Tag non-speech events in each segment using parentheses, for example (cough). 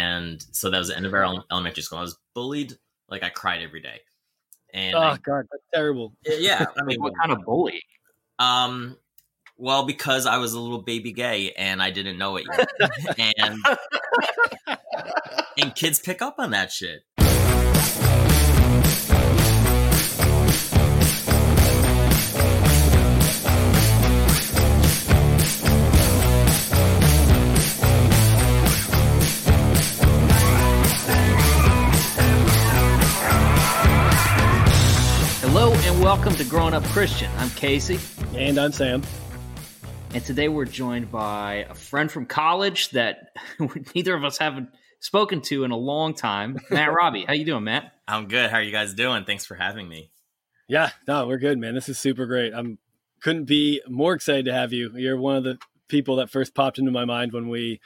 and so that was the end of our ele- elementary school. I was bullied, like I cried every day, and Oh I- god, that's terrible. yeah, I mean, (laughs) what kind of bully? um, well, because I was a little baby gay and I didn't know it yet, (laughs) and and kids pick up on that shit. Welcome to Growing Up Christian. I'm Casey, And I'm Sam. and today we're joined by a friend from college that (laughs) neither of us haven't spoken to in a long time. Matt (laughs) Robbie, how you doing, Matt? I'm good. How are you guys doing? Thanks for having me. Yeah, no, we're good, man. This is super great. I'm couldn't be more excited to have you. You're one of the people that first popped into my mind when we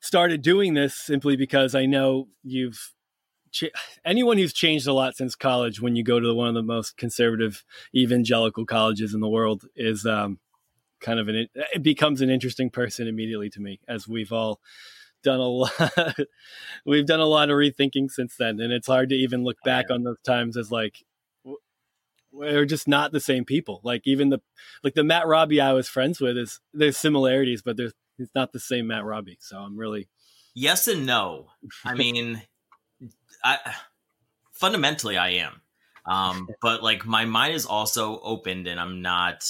started doing this simply because I know you've ch- anyone who's changed a lot since college when you go to one of the most conservative evangelical colleges in the world is um, kind of an it becomes an interesting person immediately to me as we've all done a lot (laughs) we've done a lot of rethinking since then and it's hard to even look back on those times as like we're just not the same people like even the like the matt robbie i was friends with is there's similarities but there's it's not the same matt robbie so i'm really Yes and no. I mean, I fundamentally I am, um, (laughs) but like my mind is also opened, and I'm not.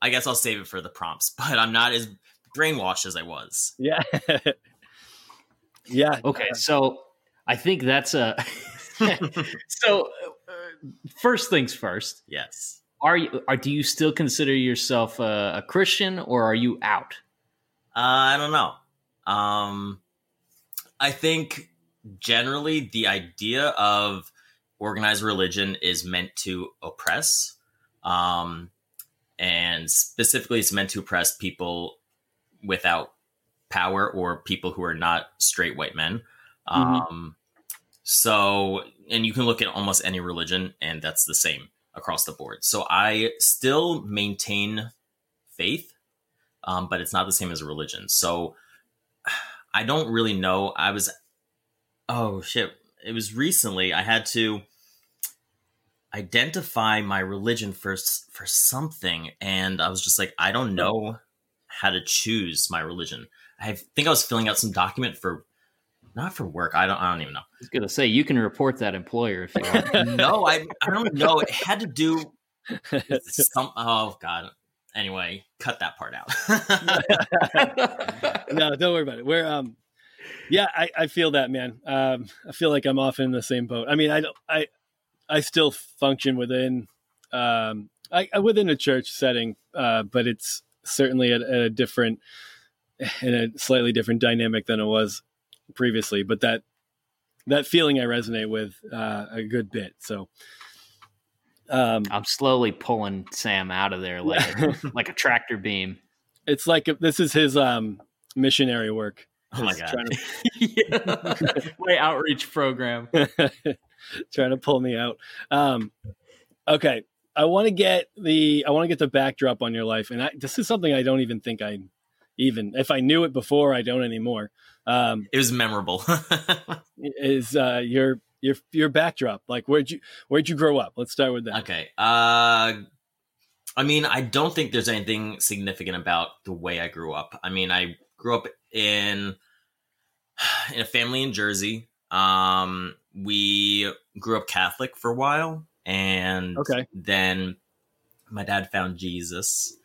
I guess I'll save it for the prompts, (laughs) but I'm not as brainwashed as I was. yeah (laughs) yeah Okay, so I think that's a. so, uh, first things first. Yes. Are you? Are, do you still consider yourself a, a Christian, or are you out? Uh, I don't know. Um, I think generally the idea of organized religion is meant to oppress, um, and specifically, it's meant to oppress people without power or people who are not straight white men. Um, so, and you can look at almost any religion, and that's the same across the board. So, I still maintain faith um, but it's not the same as a religion. So I don't really know. I was, oh shit, it was recently. I had to identify my religion for s- for something, and I was just like, I don't know how to choose my religion. I think I was filling out some document for, not for work. I don't. I don't even know. I was gonna say you can report that employer if you want. (laughs) No, I I don't know. It had to do (laughs) with some. Oh god. Anyway, cut that part out. (laughs) no don't worry about it. We're um yeah i i feel that man. Um i feel like i'm often in the same boat. I mean i i i still function within um i within a church setting uh but it's certainly at, at a different in a slightly different dynamic than it was previously but that that feeling i resonate with uh a good bit. So um I'm slowly pulling Sam out of there like a, (laughs) like a tractor beam. it's like this is his um missionary work oh my god. to. (laughs) My outreach program. (laughs) trying to pull me out. Um, okay, I want to get the I want to get the backdrop on your life, and I, this is something I don't even think I even if I knew it before, I don't anymore. Um, It was memorable. is uh, your your your backdrop like where'd you where'd you grow up? Let's start with that. okay. Uh I mean, I don't think there's anything significant about the way I grew up. I mean, I grew up in in a family in Jersey. Um we grew up Catholic for a while and Okay. then my dad found Jesus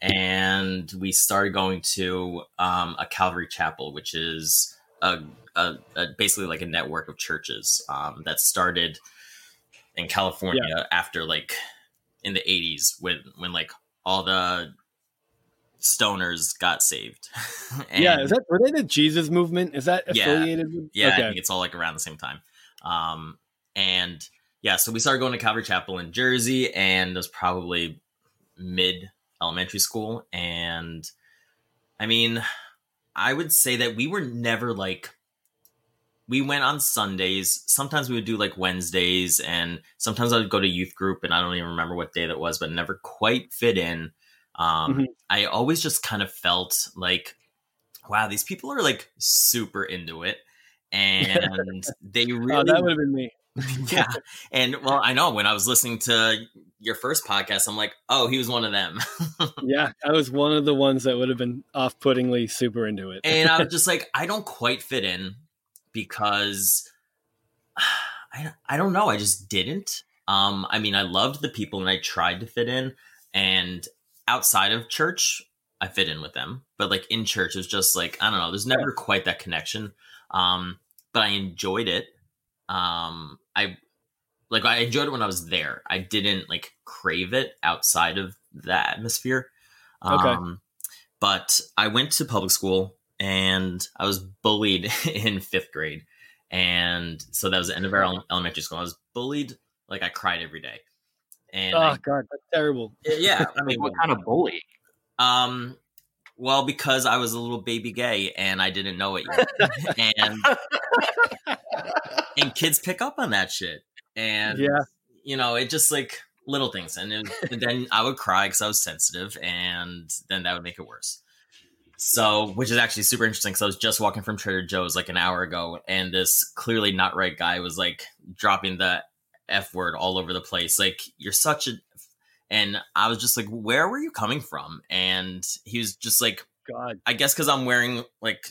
and we started going to um, a Calvary Chapel, which is a, a, a basically like a network of churches um, that started in California after like in the 80s when when like all the stoners got saved. (laughs) yeah, is that were they the Jesus movement? Is that Yeah. affiliated with? yeah, I think it's all like around the same time. Um, and yeah, so we started going to Calvary Chapel in Jersey, and it was probably mid elementary school. And I mean, I would say that we were never like, we went on Sundays. Sometimes we would do like Wednesdays, and sometimes I would go to youth group, and I don't even remember what day that was, but never quite fit in. Um, Mhm. I always just kind of felt like wow, these people are like super into it. And (laughs) they really Oh, that would have been me. (laughs) yeah. And well, I know when I was listening to your first podcast, I'm like, oh, he was one of them. (laughs) Yeah, I was one of the ones that would have been off-puttingly super into it. and I was (laughs) just like, I don't quite fit in because (sighs) I I don't know, I just didn't. Um, I mean, I loved the people and I tried to fit in, and outside of church, I fit in with them. But like in church, it was just like I don't know. There's never quite that connection. Um, but I enjoyed it. Um, I like I enjoyed it when I was there. I didn't like crave it outside of the atmosphere. Okay. Um, but I went to public school and I was bullied (laughs) in fifth grade. And so that was the end of our elementary school. I was bullied, like I cried every day. And oh I- god, that's terrible. yeah, (laughs) I mean, what kind of bully? um, well, because I was a little baby gay and I didn't know it yet. (laughs) and and kids pick up on that shit. And Yeah. you know, it just like little things. And, it, and then I would cry because I was sensitive, and then that would make it worse. So, which is actually super interesting because I was just walking from Trader Joe's like an hour ago, and this clearly not right guy was like dropping the F word all over the place. Like, you're such a. And I was just like, where were you coming from? And he was just like, God. I guess because I'm wearing like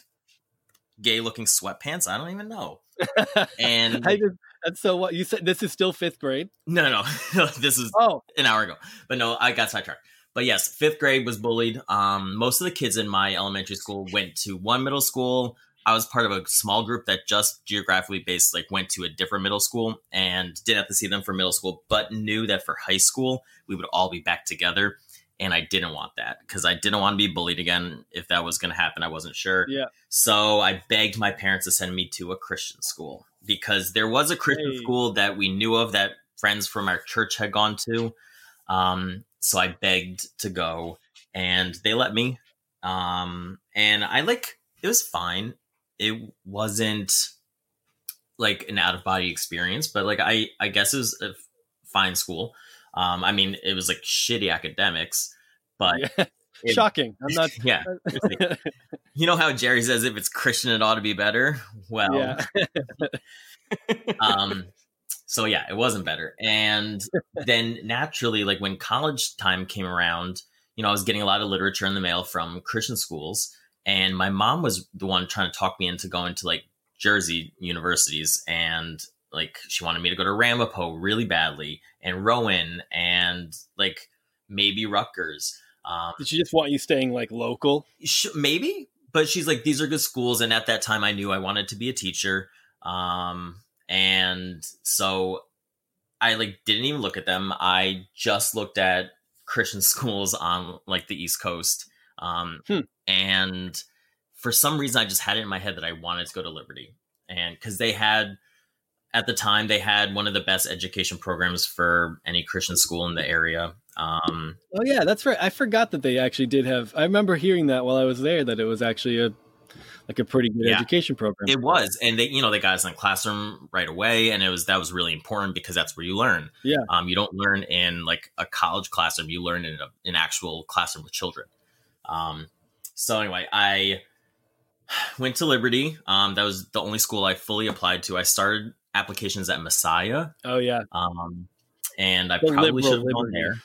gay looking sweatpants. I don't even know. (laughs) And I just, that's so what you said. This is still fifth grade. no, no, no. (laughs) this is Oh, an hour ago. But no, I got sidetracked. But yes, fifth grade was bullied. Um, most of the kids in my elementary school went to one middle school. I was part of a small group that just geographically based, like went to a different middle school and didn't have to see them for middle school, but knew that for high school we would all be back together. And I didn't want that because I didn't want to be bullied again. If that was going to happen, I wasn't sure. yeah. So I begged my parents to send me to a Christian school because there was a Christian Hey. school that we knew of that friends from our church had gone to. Um, so I begged to go and they let me. Um, and I like it was fine. It wasn't like an out of body experience, but like I I guess it was a fine school. Um, I mean, it was like shitty academics, but yeah. (laughs) it- Shocking. I'm (laughs) not. (laughs) yeah. (laughs) You know how Jerry says if it's Christian, it ought to be better. Well, yeah. um, so yeah, it wasn't better. And then naturally, like when college time came around, you know, I was getting a lot of literature in the mail from Christian schools, and my mom was the one trying to talk me into going to like Jersey universities, and like she wanted me to go to Ramapo really badly, and Rowan, and like maybe Rutgers. Um, Did she just want you staying like local? sh- maybe but she's like these are good schools and at that time i knew i wanted to be a teacher. Um and so i like didn't even look at them. I just looked at christian (laughs) schools on like the east coast. Um Hmm. and for some reason i just had it in my head that i wanted to go to liberty. And because they had at the time they had one of the best education programs for any christian school in the area um Oh yeah, that's right. I forgot that they actually did have. I remember hearing that while I was there that it was actually a like a pretty good Yeah. education program. It was, and they, you know, they got us in the classroom right away, and it was that was really important because that's where you learn. Yeah. Um, you don't learn in like a college classroom; you learn in a, an actual classroom with children. Um, so anyway, I (sighs) went to Liberty. Um, that was the only school I fully applied to. I started applications at Messiah, Oh yeah. um, and I The probably should have gone there.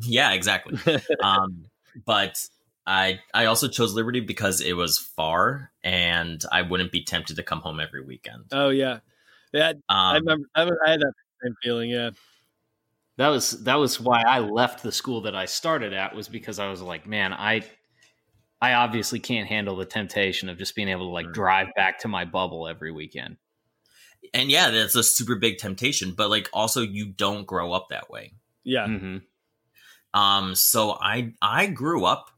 Yeah, exactly (laughs) um, but I I also chose Liberty because it was far and I wouldn't be tempted to come home every weekend. oh yeah. Yeah. I Um, remember. I, I had that same feeling. Yeah. That was that was why I left the school that I started at was because I was like, man, I I obviously can't handle the temptation of just being able to like drive back to my bubble every weekend. and yeah, that's a super big temptation, but like also you don't grow up that way. Yeah. hmm Um, so I I grew up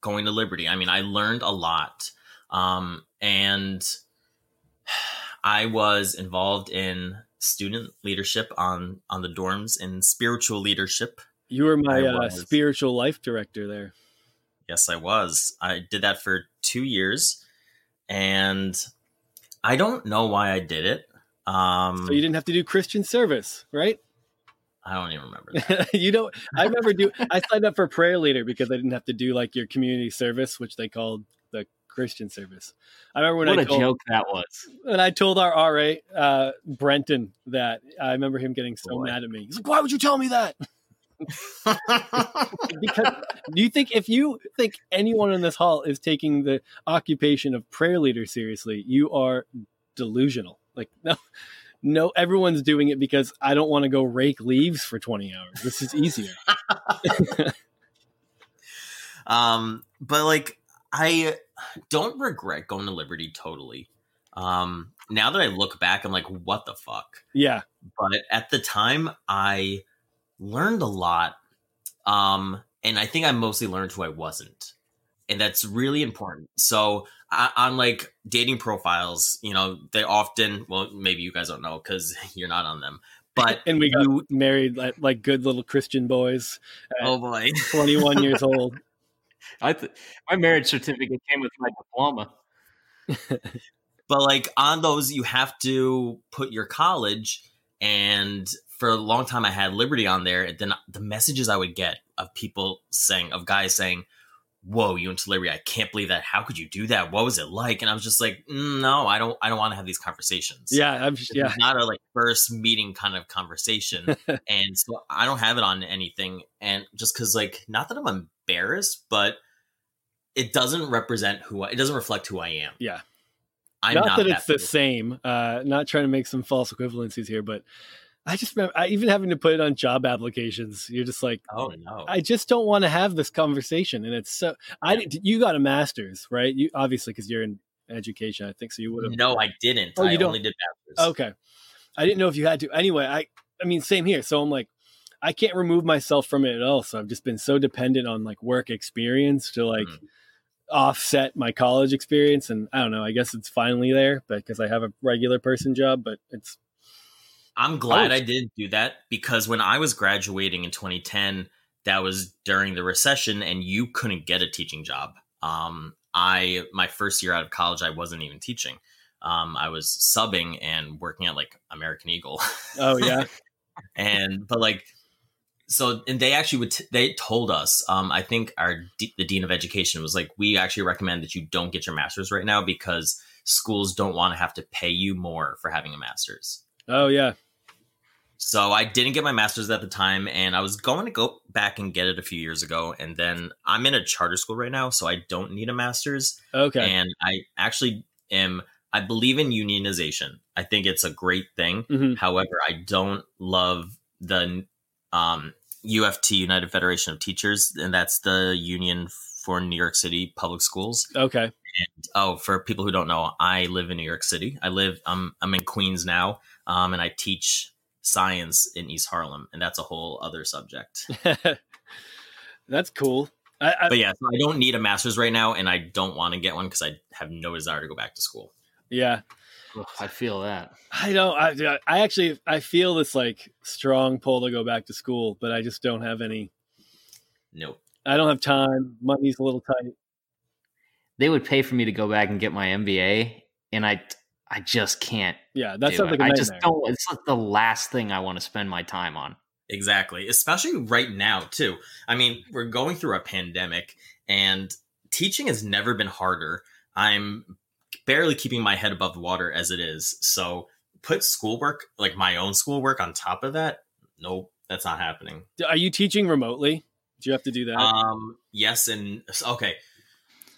going to Liberty. I mean, I learned a lot, um, and I was involved in student leadership on on the dorms and spiritual leadership. You were my uh, spiritual life director there. Yes, I was. I did that for two years, and I don't know why I did it. Um, So you didn't have to do Christian service, right? I don't even remember. That. (laughs) you don't. I remember do. I signed up for prayer leader because I didn't have to do like your community service, which they called the Christian service. I remember when what I a told, joke that was. when I told our RA uh, Brenton that I remember him getting so Boy. mad at me. He's like, "Why would you tell me that?" (laughs) because do you think if you think anyone in this hall is taking the occupation of prayer leader seriously, you are delusional. Like no, no, everyone's doing it because I don't want to go rake leaves for twenty hours. This is easier. (laughs) um, but like I don't regret going to Liberty totally. Um, now that I look back, I'm like, what the fuck? yeah, But at the time, I learned a lot. Um, and I think I mostly learned who I wasn't. And that's really important. So on like dating profiles, you know, they often, well, maybe you guys don't know because (laughs) you're not on them, but (laughs) and we got you, married like, like good little Christian boys, oh boy. (laughs) twenty one years old. I th- my marriage certificate came with my diploma. but like on those you have to put your college and for a long time i had liberty on there and then the messages i would get of people saying of guys saying whoa you to liberty i can't believe that. How could you do that? What was it like? And i was just like mm, no i don't i don't want to have these conversations. Yeah, I'm yeah. is not a like first meeting kind of conversation. (laughs) And so i don't have it on anything. And just because like not that i'm embarrassed but it doesn't represent who I, it doesn't reflect who i am. Yeah. i'm not, not, that it's the same. Uh, not trying to make some false equivalencies here, but I just remember I, even having to put it on job applications. You're just like, Oh no! I just don't want to have this conversation, and it's so. I didn't- you got a master's, right? You obviously because you're in education, I think so. You would have. no, I didn't. Oh, you I don't? only did masters. Okay, I didn't know if you had to. Anyway, I I mean, same here. So I'm like, I can't remove myself from it at all. So I've just been so dependent on like work experience to like Mhm. offset my college experience, and I don't know. I guess it's finally there, but because I have a regular person job, but it's I'm glad Oh. I didn't do that because when I was graduating in 2010, that was during the recession, and you couldn't get a teaching job. Um, I my first year out of college, I wasn't even teaching. Um, I was subbing and working at like American Eagle. oh yeah, (laughs) and but like so and they actually would t- they told us um i think our D- the dean of education was like we actually recommend that you don't get your masters right now because schools don't want to have to pay you more for having a masters oh yeah. So i didn't get my masters at the time and i was going to go back and get it a few years ago and then i'm in a charter school right now so i don't need a masters Okay. and i actually am i believe in unionization i think it's a great thing Mhm. However, I don't love the um, UFT United Federation of Teachers, and that's the union for New York City public schools. Okay. Oh, for people who don't know, I live in New York City. I live I'm I'm in Queens now, um, and I teach science in East Harlem, and that's a whole other subject. (laughs) That's cool. I, I, But yeah, so I don't need a master's right now, and I don't want to get one because I have no desire to go back to school. yeah. Ugh, I feel that. I don't. I, I actually I feel this like strong pull to go back to school, but I just don't have any. Nope. I don't have time. Money's a little tight. They would pay for me to go back and get my MBA, and I I just can't. Yeah, that do sounds it. like a I nightmare. just don't. It's like the last thing I want to spend my time on. Exactly. Especially right now, too. I mean, we're going through a pandemic and teaching has never been harder. I'm barely keeping my head above the water as it is. So put schoolwork, like my own schoolwork, on top of that. Nope, that's not happening. Are you teaching remotely? Do you have to do that? Um, yes, and okay,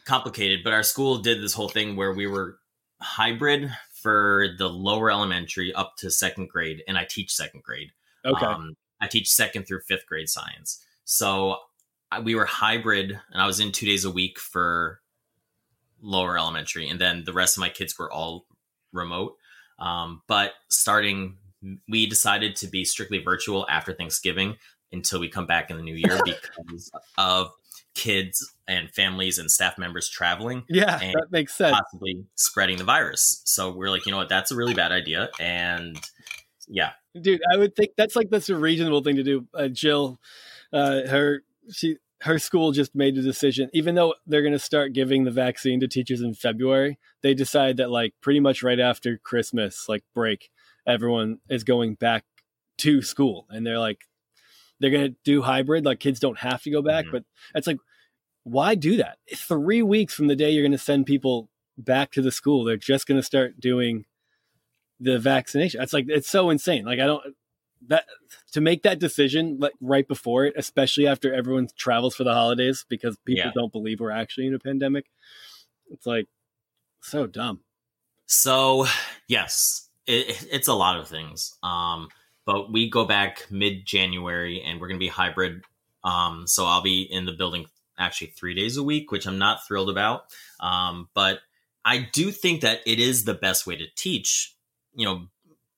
complicated, but our school did this whole thing where we were hybrid for the lower elementary up to second grade, and I teach second grade. okay. Um, I teach second through fifth grade science. So I, we were hybrid, and I was in two days a week for lower elementary, and then the rest of my kids were all remote. Um, but starting, we decided to be strictly virtual after Thanksgiving until we come back in the new year (laughs) because of kids and families and staff members traveling yeah, and that makes sense. possibly spreading the virus. So we're like, you know what, that's a really bad idea. And yeah, dude i would think that's like that's a reasonable thing to do uh, jill uh her she her school just made a decision even though they're going to start giving the vaccine to teachers in february they decide that like pretty much right after christmas like break everyone is going back to school and they're like they're going to do hybrid like kids don't have to go back Mhm. but it's like why do that? Three weeks from the day you're going to send people back to the school, they're just going to start doing the vaccination. It's like it's so insane. Like I don't that to make that decision like right before it, especially after everyone travels for the holidays because people Yeah. don't believe we're actually in a pandemic. It's like so dumb. So, yes, it, it's a lot of things. Um, but we go back mid January and we're going to be hybrid. Um, so I'll be in the building actually three days a week, which I'm not thrilled about. Um, but I do think that it is the best way to teach. You know,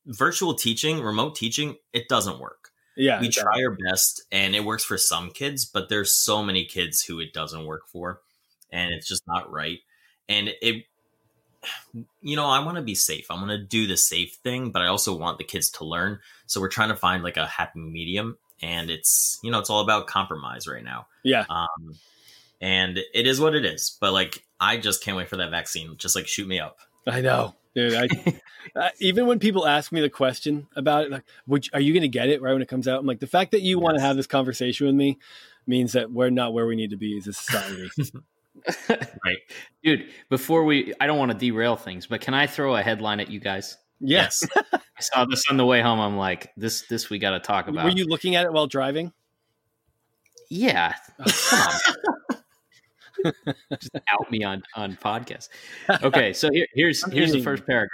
virtual teaching, remote teaching, it doesn't work. Yeah, we it try our best and it works for some kids, but there's so many kids who it doesn't work for and it's just not right. And it, you know, I want to be safe. I want to do the safe thing, but I also want the kids to learn. So we're trying to find like a happy medium and it's, you know, it's all about compromise right now. Yeah, Um, and it is what it is. But like, I just can't wait for that vaccine. Just like shoot me up. I know, dude. I, (laughs) uh, even when people ask me the question about it, like, "Would you- are you going to get it right when it comes out?" I'm like, the fact that you want to have this conversation with me means that we're not where we need to be as a society. (laughs) (laughs) Right. Dude, before we, I don't want to derail things, but can I throw a headline at you guys? Yes. I saw this on the way home. I'm like, this, this we got to talk about. Were you looking at it while driving? Yeah, (laughs) come on. Just out me on on podcast. Okay, so here, here's I'm here's the eating. first paragraph.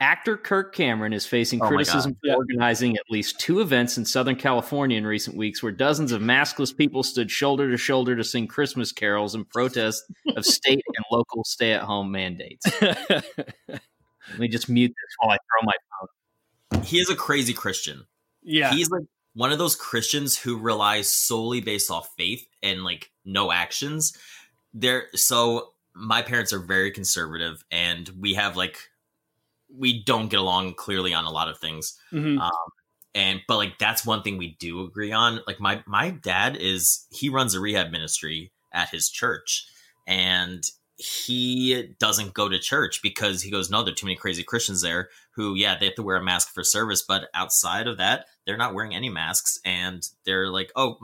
Actor Kirk Cameron is facing Oh criticism for Yeah. organizing at least two events in Southern California in recent weeks where dozens of maskless people stood shoulder to shoulder to sing Christmas carols in protest of (laughs) state and local stay at home mandates. (laughs) Let me just mute this while I throw my phone. He is a crazy Christian. yeah, he's like one of those Christians who relies solely based off faith and like no actions. There, so my parents are very conservative, and we have like we don't get along clearly on a lot of things. Mhm. Um, and but like that's one thing we do agree on. Like my my dad is he runs a rehab ministry at his church, and he doesn't go to church because he goes no there are too many crazy christians there who yeah they have to wear a mask for service but outside of that they're not wearing any masks and they're like oh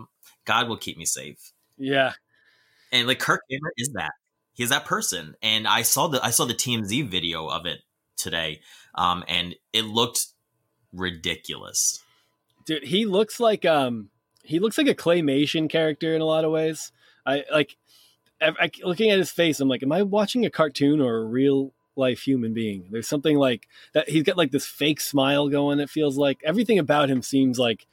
god will keep me safe. Yeah. and like kirk Cameron is that. He's that person. And i saw the i saw the tmz video of it today um and it looked ridiculous. Dude he looks like um he looks like a claymation character in a lot of ways. I like I, I- looking at his face i'm like am i watching a cartoon or a real life human being there's something like that he's got like this fake smile going it feels like everything about him seems like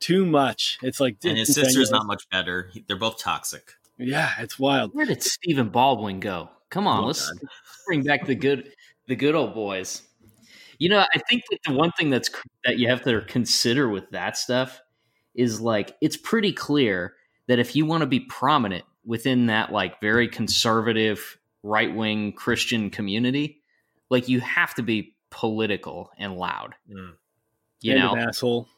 too much it's like and his sister's not much better they're both toxic yeah it's wild Where did Stephen Baldwin go? Come on, Oh, let's God. bring back the good the good old boys. You know, I think that the one thing that's that you have to consider with that stuff is like it's pretty clear that if you want to be prominent within that like very conservative right-wing Christian community, like you have to be political and loud. Mm. You And know, an asshole.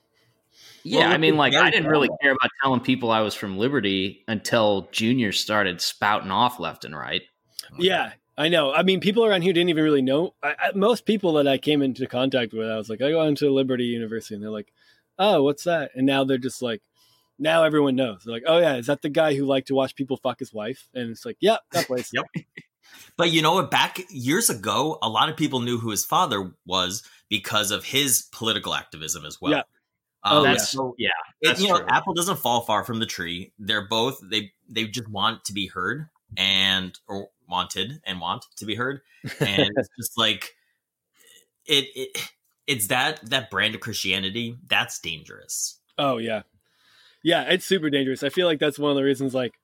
Yeah, Well, I mean, like, I didn't really care about telling people I was from Liberty until Junior started spouting off left and right. yeah i know. I mean people around here didn't even really know. I, I, most people that i came into contact with i was like i go into liberty university and they're like oh what's that? And now they're just like now everyone knows they're like oh yeah is that the guy who liked to watch people fuck his wife and it's like yep that place (laughs) Yep. But you know what? Back years ago, a lot of people knew who his father was because of his political activism as well. Yeah. Um, Oh, yeah. That's so yeah, it- that's you know, true. Apple doesn't fall far from the tree. They're both they they just want to be heard and or wanted and want to be heard, and it's just like it it it's that that brand of Christianity that's dangerous. Oh yeah, yeah. It's super dangerous. I feel like that's one of the reasons like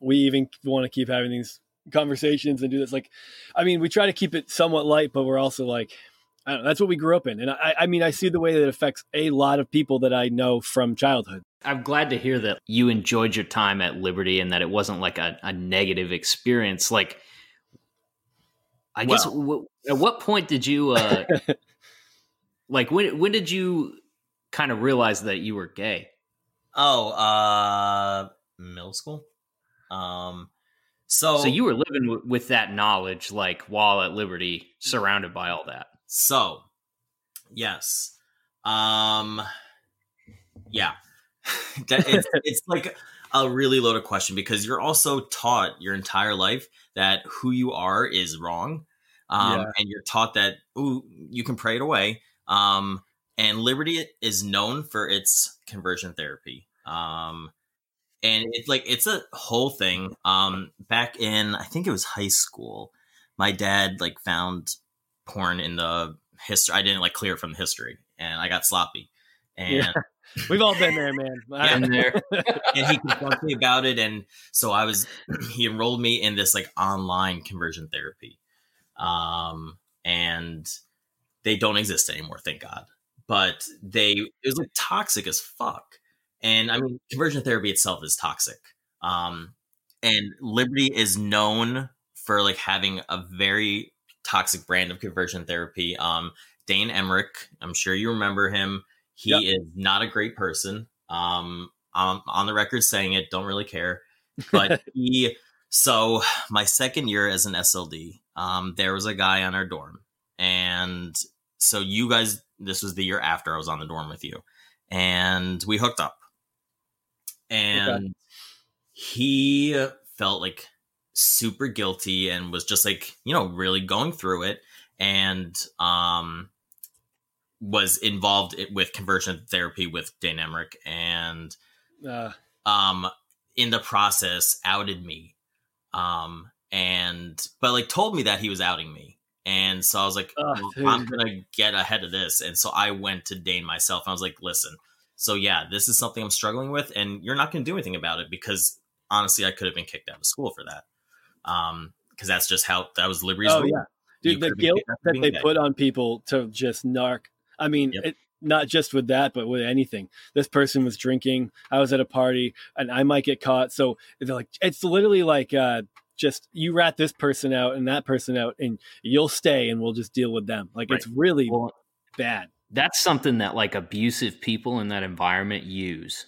we even want to keep having these conversations and do this. Like, I mean, we try to keep it somewhat light, but we're also like, I don't know. That's what we grew up in, and I, I mean, I see the way that it affects a lot of people that I know from childhood. I'm glad to hear that you enjoyed your time at Liberty and that it wasn't like a, a negative experience. Like, I guess w- at what point did you, uh, (laughs) like, when when did you kind of realize that you were gay? Oh, uh, middle school. Um, so So you were living w- with that knowledge, like while at Liberty, surrounded by all that. So, yes. Um yeah. (laughs) that it's, (laughs) it's like a really loaded question because you're also taught your entire life that who you are is wrong. Um, Yeah. and you're taught that ooh, you can pray it away. Um, and Liberty is known for its conversion therapy. Um, and it's like it's a whole thing. Um, back in I think it was high school, my dad like found porn in the history. I didn't like clear it from the history, and I got sloppy. (laughs) And Yeah. We've all been there, man. (laughs) In there. (laughs) and he confronted me about it and so i was (clears throat) he enrolled me in this like online conversion therapy um and they don't exist anymore thank god but they it was like toxic as fuck and i mean conversion therapy itself is toxic um and liberty is known for like having a very toxic brand of conversion therapy um dane emmerich i'm sure you remember him. He Yep. is not a great person um I'm on the record saying it don't really care. But (laughs) he so my second year as an sld um there was a guy on our dorm and so you guys this was the year after i was on the dorm with you and we hooked up and he felt like super guilty and was just like you know really going through it and um was involved with conversion therapy with Dane Emmerich and uh, um in the process outed me um and but like told me that he was outing me. And so i was like well, i'm gonna get ahead of this. And so i went to dane myself i was like listen so yeah this is something i'm struggling with and you're not gonna do anything about it because honestly i could have been kicked out of school for that um because that's just how that was liberty's oh rule. yeah, dude. You The guilt kicked out for that they put on people to just narc. I mean, Yep. it, not just with that, but with anything. This person was drinking. I was at a party, and I might get caught. So they're like, it's literally like uh, just you rat this person out and that person out, and you'll stay, and we'll just deal with them. Like it's really Well, bad. That's something that like abusive people in that environment use.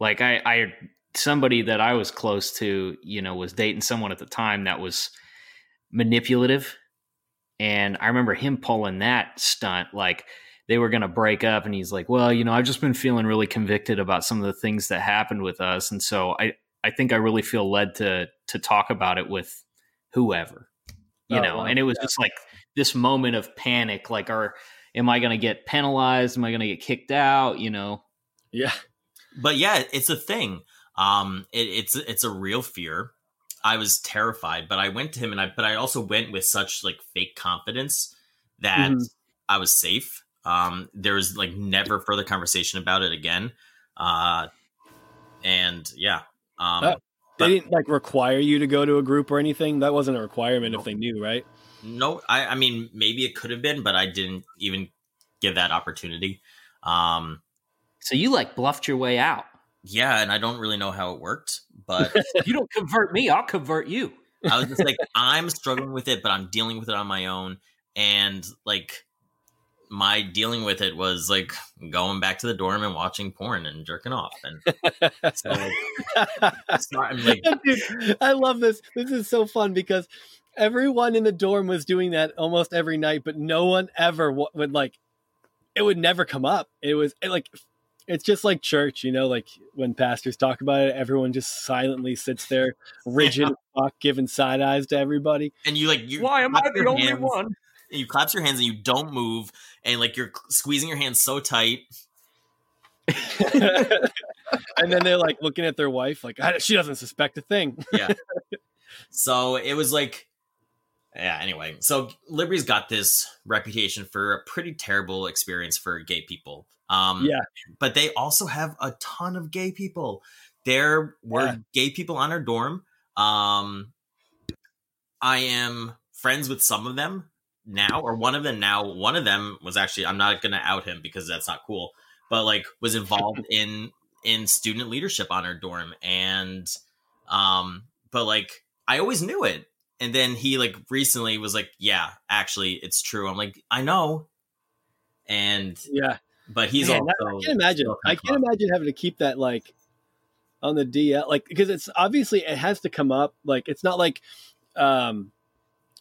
Like I, I somebody that I was close to, you know, was dating someone at the time that was manipulative. And I remember him pulling that stunt like they were going to break up and he's like, "Well, you know, I've just been feeling really convicted about some of the things that happened with us and so I I think I really feel led to to talk about it with whoever." You Oh, know, wow. and it was just like this moment of panic like are am I going to get penalized? Am I going to get kicked out? You know, Yeah, but yeah, it's a thing. Um, it, it's it's a real fear. I was terrified, but I went to him, and I but I also went with such like fake confidence that Mhm. I was safe. Um, there was like never further conversation about it again. Uh, and yeah, um, Oh. But- they didn't like require you to go to a group or anything. That wasn't a requirement if they knew, right? No, I I mean maybe it could have been, but I didn't even give that opportunity. Um, so you like bluffed your way out. yeah, and I don't really know how it worked, but (laughs) you don't convert me, I'll convert you. I was just like, I'm struggling with it, but I'm dealing with it on my own. And like, my dealing with it was like going back to the dorm and watching porn and jerking off. And so, (laughs) like, I love this. This is so fun because everyone in the dorm was doing that almost every night, but no one ever w- would like. It would never come up. It was it, like, it's just like church, you know, like when pastors talk about it, everyone just silently sits there, rigid, (laughs) as fuck, giving side eyes to everybody. and you like, you Why am I the only hands, one? and you clap your hands and you don't move. And like, you're squeezing your hands so tight. (laughs) and then they're like looking at their wife, like she doesn't suspect a thing. Yeah. (laughs) So it was like, yeah, anyway. So Liberty's got this reputation for a pretty terrible experience for gay people. Um, Yeah. But they also have a ton of gay people. There were Yeah. gay people on our dorm. Um, I am friends with some of them now, or one of them now. One of them was actually, I'm not going to out him because that's not cool, but like was involved (laughs) in in student leadership on our dorm and um but like I always knew it. And then he like recently was like, "Yeah, actually, it's true." I'm like, "I know," and Yeah. but he's Man, also. I can't imagine. I can't imagine having to keep that like on the DL, like because it's obviously it has to come up. Like it's not like, um,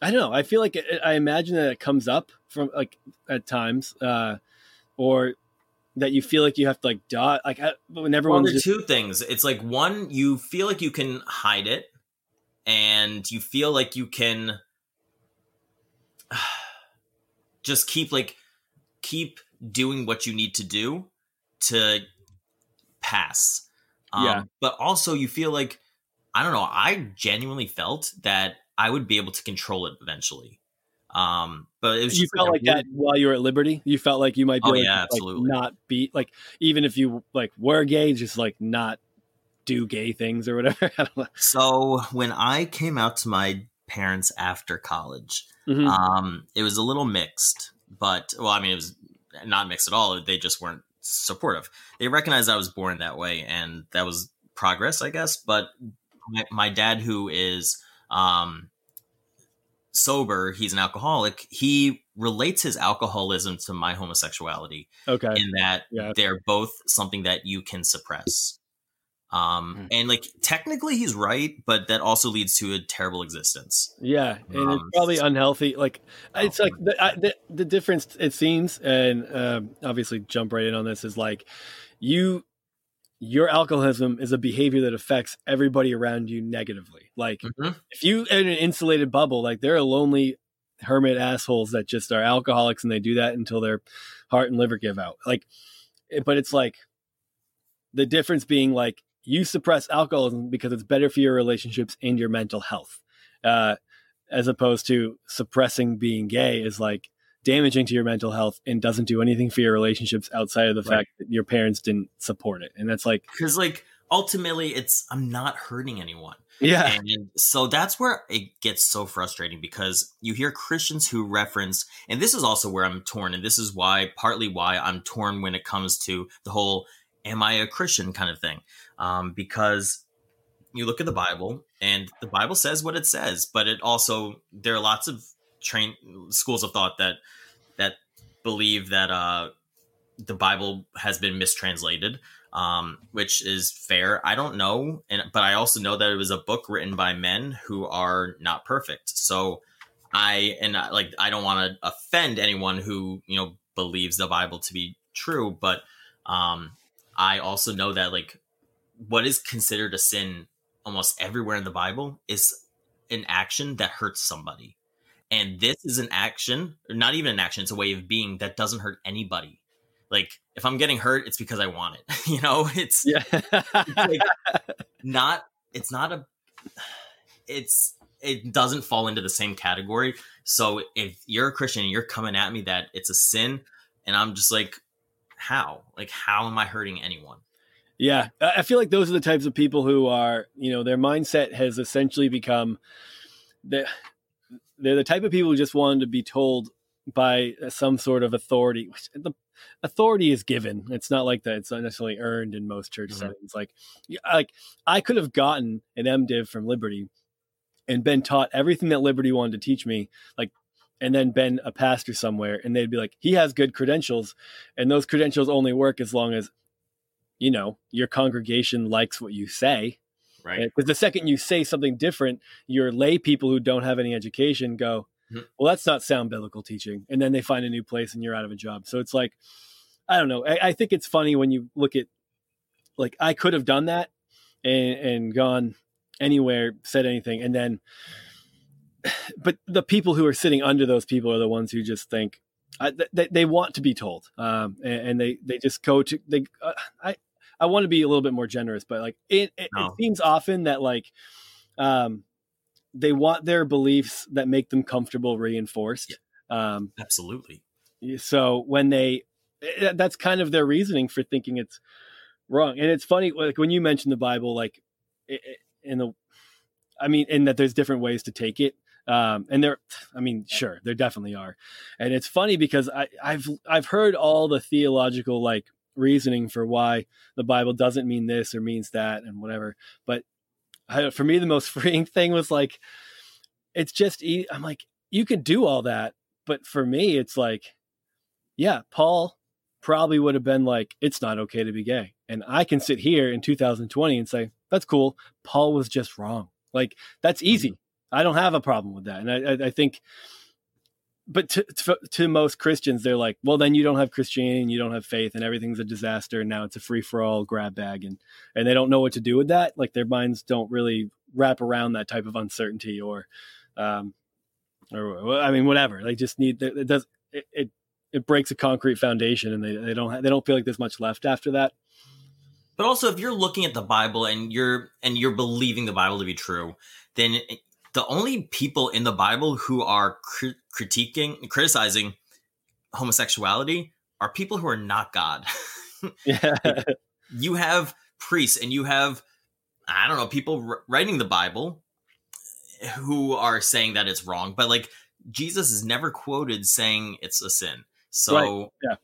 I don't know. I feel like it, I imagine that it comes up from like at times, uh, or that you feel like you have to like dot like I, when Well, everyone's there are just, two things. It's like one, you feel like you can hide it, and you feel like you can (sighs) just keep like keep doing what you need to do to pass. Um, Yeah. But also, you feel like I don't know. I genuinely felt that I would be able to control it eventually. Um, but it was you just felt like that while you were at Liberty. You felt like you might be Oh, able yeah, to like, absolutely. not be like even if you like were gay, just like not do gay things or whatever. (laughs) I don't know. So when I came out to my parents after college, Mhm. um, it was a little mixed. But well, I mean, it was not mixed at all. They just weren't supportive. They recognized I was born that way, and that was progress, I guess. But my, my dad, who is um, sober, he's an alcoholic. He relates his alcoholism to my homosexuality okay. in that Yeah. they're both something that you can suppress. Um, Hmm. and like technically he's right, but that also leads to a terrible existence. Yeah, and it's Um, probably unhealthy. Like it's Oh. like the, I, the the difference it seems, and um, obviously jump right in on this is like you your alcoholism is a behavior that affects everybody around you negatively. Like Mhm. if you in an insulated bubble, like there are lonely hermit assholes that just are alcoholics and they do that until their heart and liver give out. Like, but it's like the difference being like you suppress alcoholism because it's better for your relationships and your mental health, uh, as opposed to suppressing being gay is like damaging to your mental health and doesn't do anything for your relationships outside of the Right. fact that your parents didn't support it. And that's like, Because like ultimately, it's I'm not hurting anyone. yeah, And so that's where it gets so frustrating because you hear Christians who reference, and this is also where I'm torn, and this is why, partly why I'm torn when it comes to the whole "Am I a Christian?" kind of thing, um, because you look at the Bible, and the Bible says what it says, but it also there are lots of train schools of thought that that believe that uh, the Bible has been mistranslated um, which is fair. I don't know, and but I also know that it was a book written by men who are not perfect. So I and I, like I don't want to offend anyone who you know believes the Bible to be true, but um, I also know that like what is considered a sin almost everywhere in the Bible is an action that hurts somebody. And this is an action, or not even an action, it's a way of being that doesn't hurt anybody. Like if i'm getting hurt it's because i want it (laughs) you know? It's yeah, like (laughs) not it's not a it's it doesn't fall into the same category. So if you're a christian and you're coming at me that it's a sin and i'm just like how? Like how am i hurting anyone Yeah, I feel like those are the types of people who are, you know, their mindset has essentially become they're, they're the type of people who just wanted to be told by some sort of authority. which The authority is given. It's not like that. It's not necessarily earned in most church Mhm. settings. Like, like I could have gotten an MDiv from Liberty and been taught everything that Liberty wanted to teach me, like, and then been a pastor somewhere, and they'd be like, he has good credentials, and those credentials only work as long as you know your congregation likes what you say. Right. Because the second you say something different your lay people who don't have any education go Mhm. well that's not sound biblical teaching. And then they find a new place and you're out of a job. So it's like i don't know. I, I think it's funny when you look at like i could have done that and, and gone anywhere said anything and then (sighs) but the people who are sitting under those people are the ones who just think I, they, they want to be told um, and, and they they just go to they uh, i i want to be a little bit more generous but like it it, No. it seems often that like um they want their beliefs that make them comfortable reinforced um absolutely. so when they eh, that's kind of their reasoning for thinking it's wrong and it's funny like when you mention the bible like in the i mean in that there's different ways to take it um and there i mean sure there definitely are and it's funny because i i've i've heard all the theological like reasoning for why the bible doesn't mean this or means that and whatever. But I, for me the most (laughs) freeing thing was like it's just I'm like you could do all that but for me it's like yeah paul probably would have been like it's not okay to be gay. And i can sit here in 2020 and say that's cool. Paul was just wrong. Like that's easy. Mm-hmm. I don't have a problem with that. And i, I, I think but to, to, to most Christians, they're like, well, then you don't have Christianity and you don't have faith and everything's a disaster. And now it's a free for all grab bag. And, and they don't know what to do with that. Like their minds don't really wrap around that type of uncertainty or, um, or I mean, whatever. They just need, it does, it, it, it breaks a concrete foundation and they, they don't, they don't feel like there's much left after that. But also, if you're looking at the Bible and you're and you're believing the Bible to be true, then the only people in the Bible who are cr- critiquing, criticizing homosexuality are people who are not God. (laughs) yeah. you have priests and you have, I don't know, people r- writing the Bible who are saying that it's wrong, but like Jesus is never quoted saying it's a sin. So, right. yeah.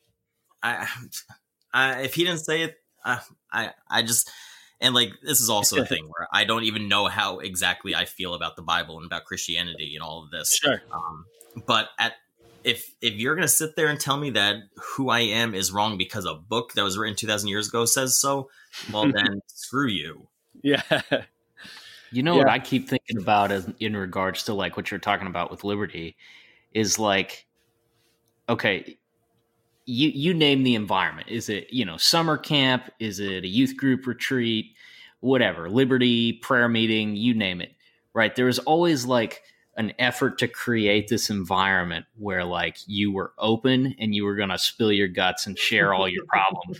I, I, if he didn't say it, I, I, I just and like this is also a thing where I don't even know how exactly I feel about the Bible and about Christianity and all of this. Sure. Um, but at if if you're gonna sit there and tell me that who I am is wrong because a book that was written two thousand years ago says so, well (laughs) then screw you. Yeah. You know yeah. what I keep thinking about as in regards to like what you're talking about with liberty is like, okay, you you name the environment. Is it you know summer camp? Is it a youth group retreat? Whatever, liberty prayer meeting, you name it. Right? There is always like an effort to create this environment where like you were open and you were going to spill your guts and share all your problems.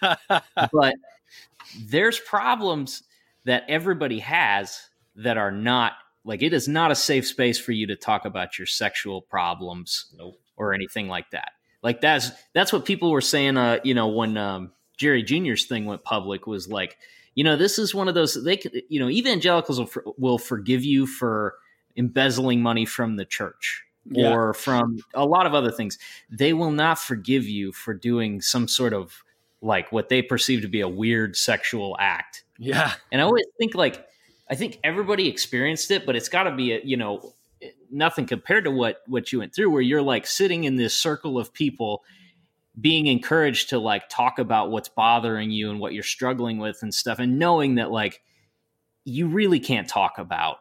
(laughs) but there's problems that everybody has that are not like it is not a safe space for you to talk about your sexual problems nope. or anything like that. Like that's that's what people were saying. Uh, you know, when um, Jerry Junior's thing went public was like, you know, this is one of those they could, you know, evangelicals will, for, will forgive you for embezzling money from the church yeah. or from a lot of other things. They will not forgive you for doing some sort of like what they perceive to be a weird sexual act. Yeah. And I always think like I think everybody experienced it, but it's got to be a, you know, nothing compared to what what you went through where you're like sitting in this circle of people being encouraged to like talk about what's bothering you and what you're struggling with and stuff and knowing that like you really can't talk about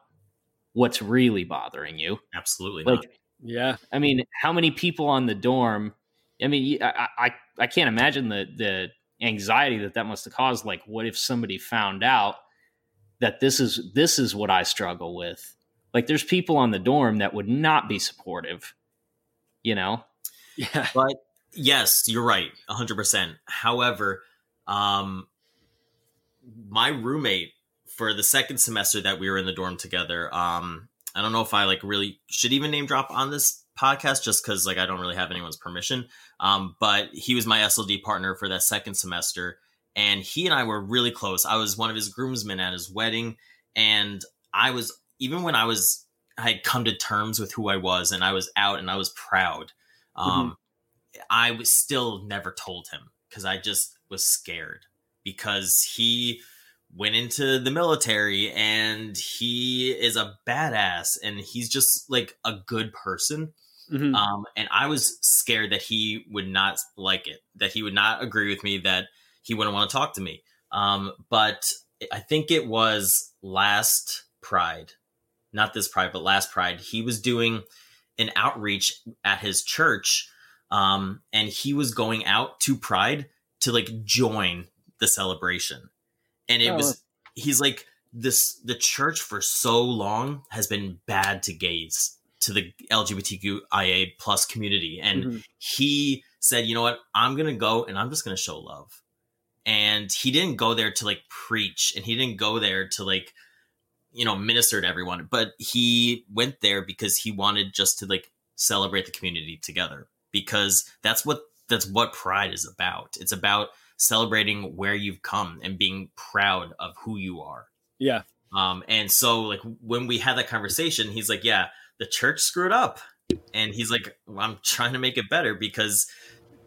what's really bothering you. Absolutely like not. yeah. I mean how many people on the dorm i mean i i, I can't imagine the the anxiety that that must have caused. Like what if somebody found out that this is this is what i struggle with like there's people on the dorm that would not be supportive, you know? Yeah. But yes, you're right, 100%. However, um my roommate for the second semester that we were in the dorm together, um I don't know if I like really should even name drop on this podcast just cuz like I don't really have anyone's permission. Um but he was my SLD partner for that second semester and he and I were really close. I was one of his groomsmen at his wedding and I was even when I was I had come to terms with who I was and I was out and I was proud. Um, mm-hmm. I was still never told him because I just was scared because he went into the military and he is a badass and he's just like a good person. Mm-hmm. Um, and I was scared that he would not like it, that he would not agree with me, that he wouldn't want to talk to me. Um, but I think it was last Pride not this pride, but last pride, he was doing an outreach at his church. Um, and he was going out to pride to like join the celebration. And it oh. was, he's like, this, the church for so long has been bad to gays to the LGBTQIA plus community. And mm-hmm. he said, you know what, I'm going to go and I'm just going to show love. And he didn't go there to like preach and he didn't go there to like, you know, minister to everyone, but he went there because he wanted just to like celebrate the community together because that's what that's what pride is about. It's about celebrating where you've come and being proud of who you are. Yeah. Um and so like when we had that conversation, he's like, "Yeah, the church screwed up." And he's like, well, "I'm trying to make it better because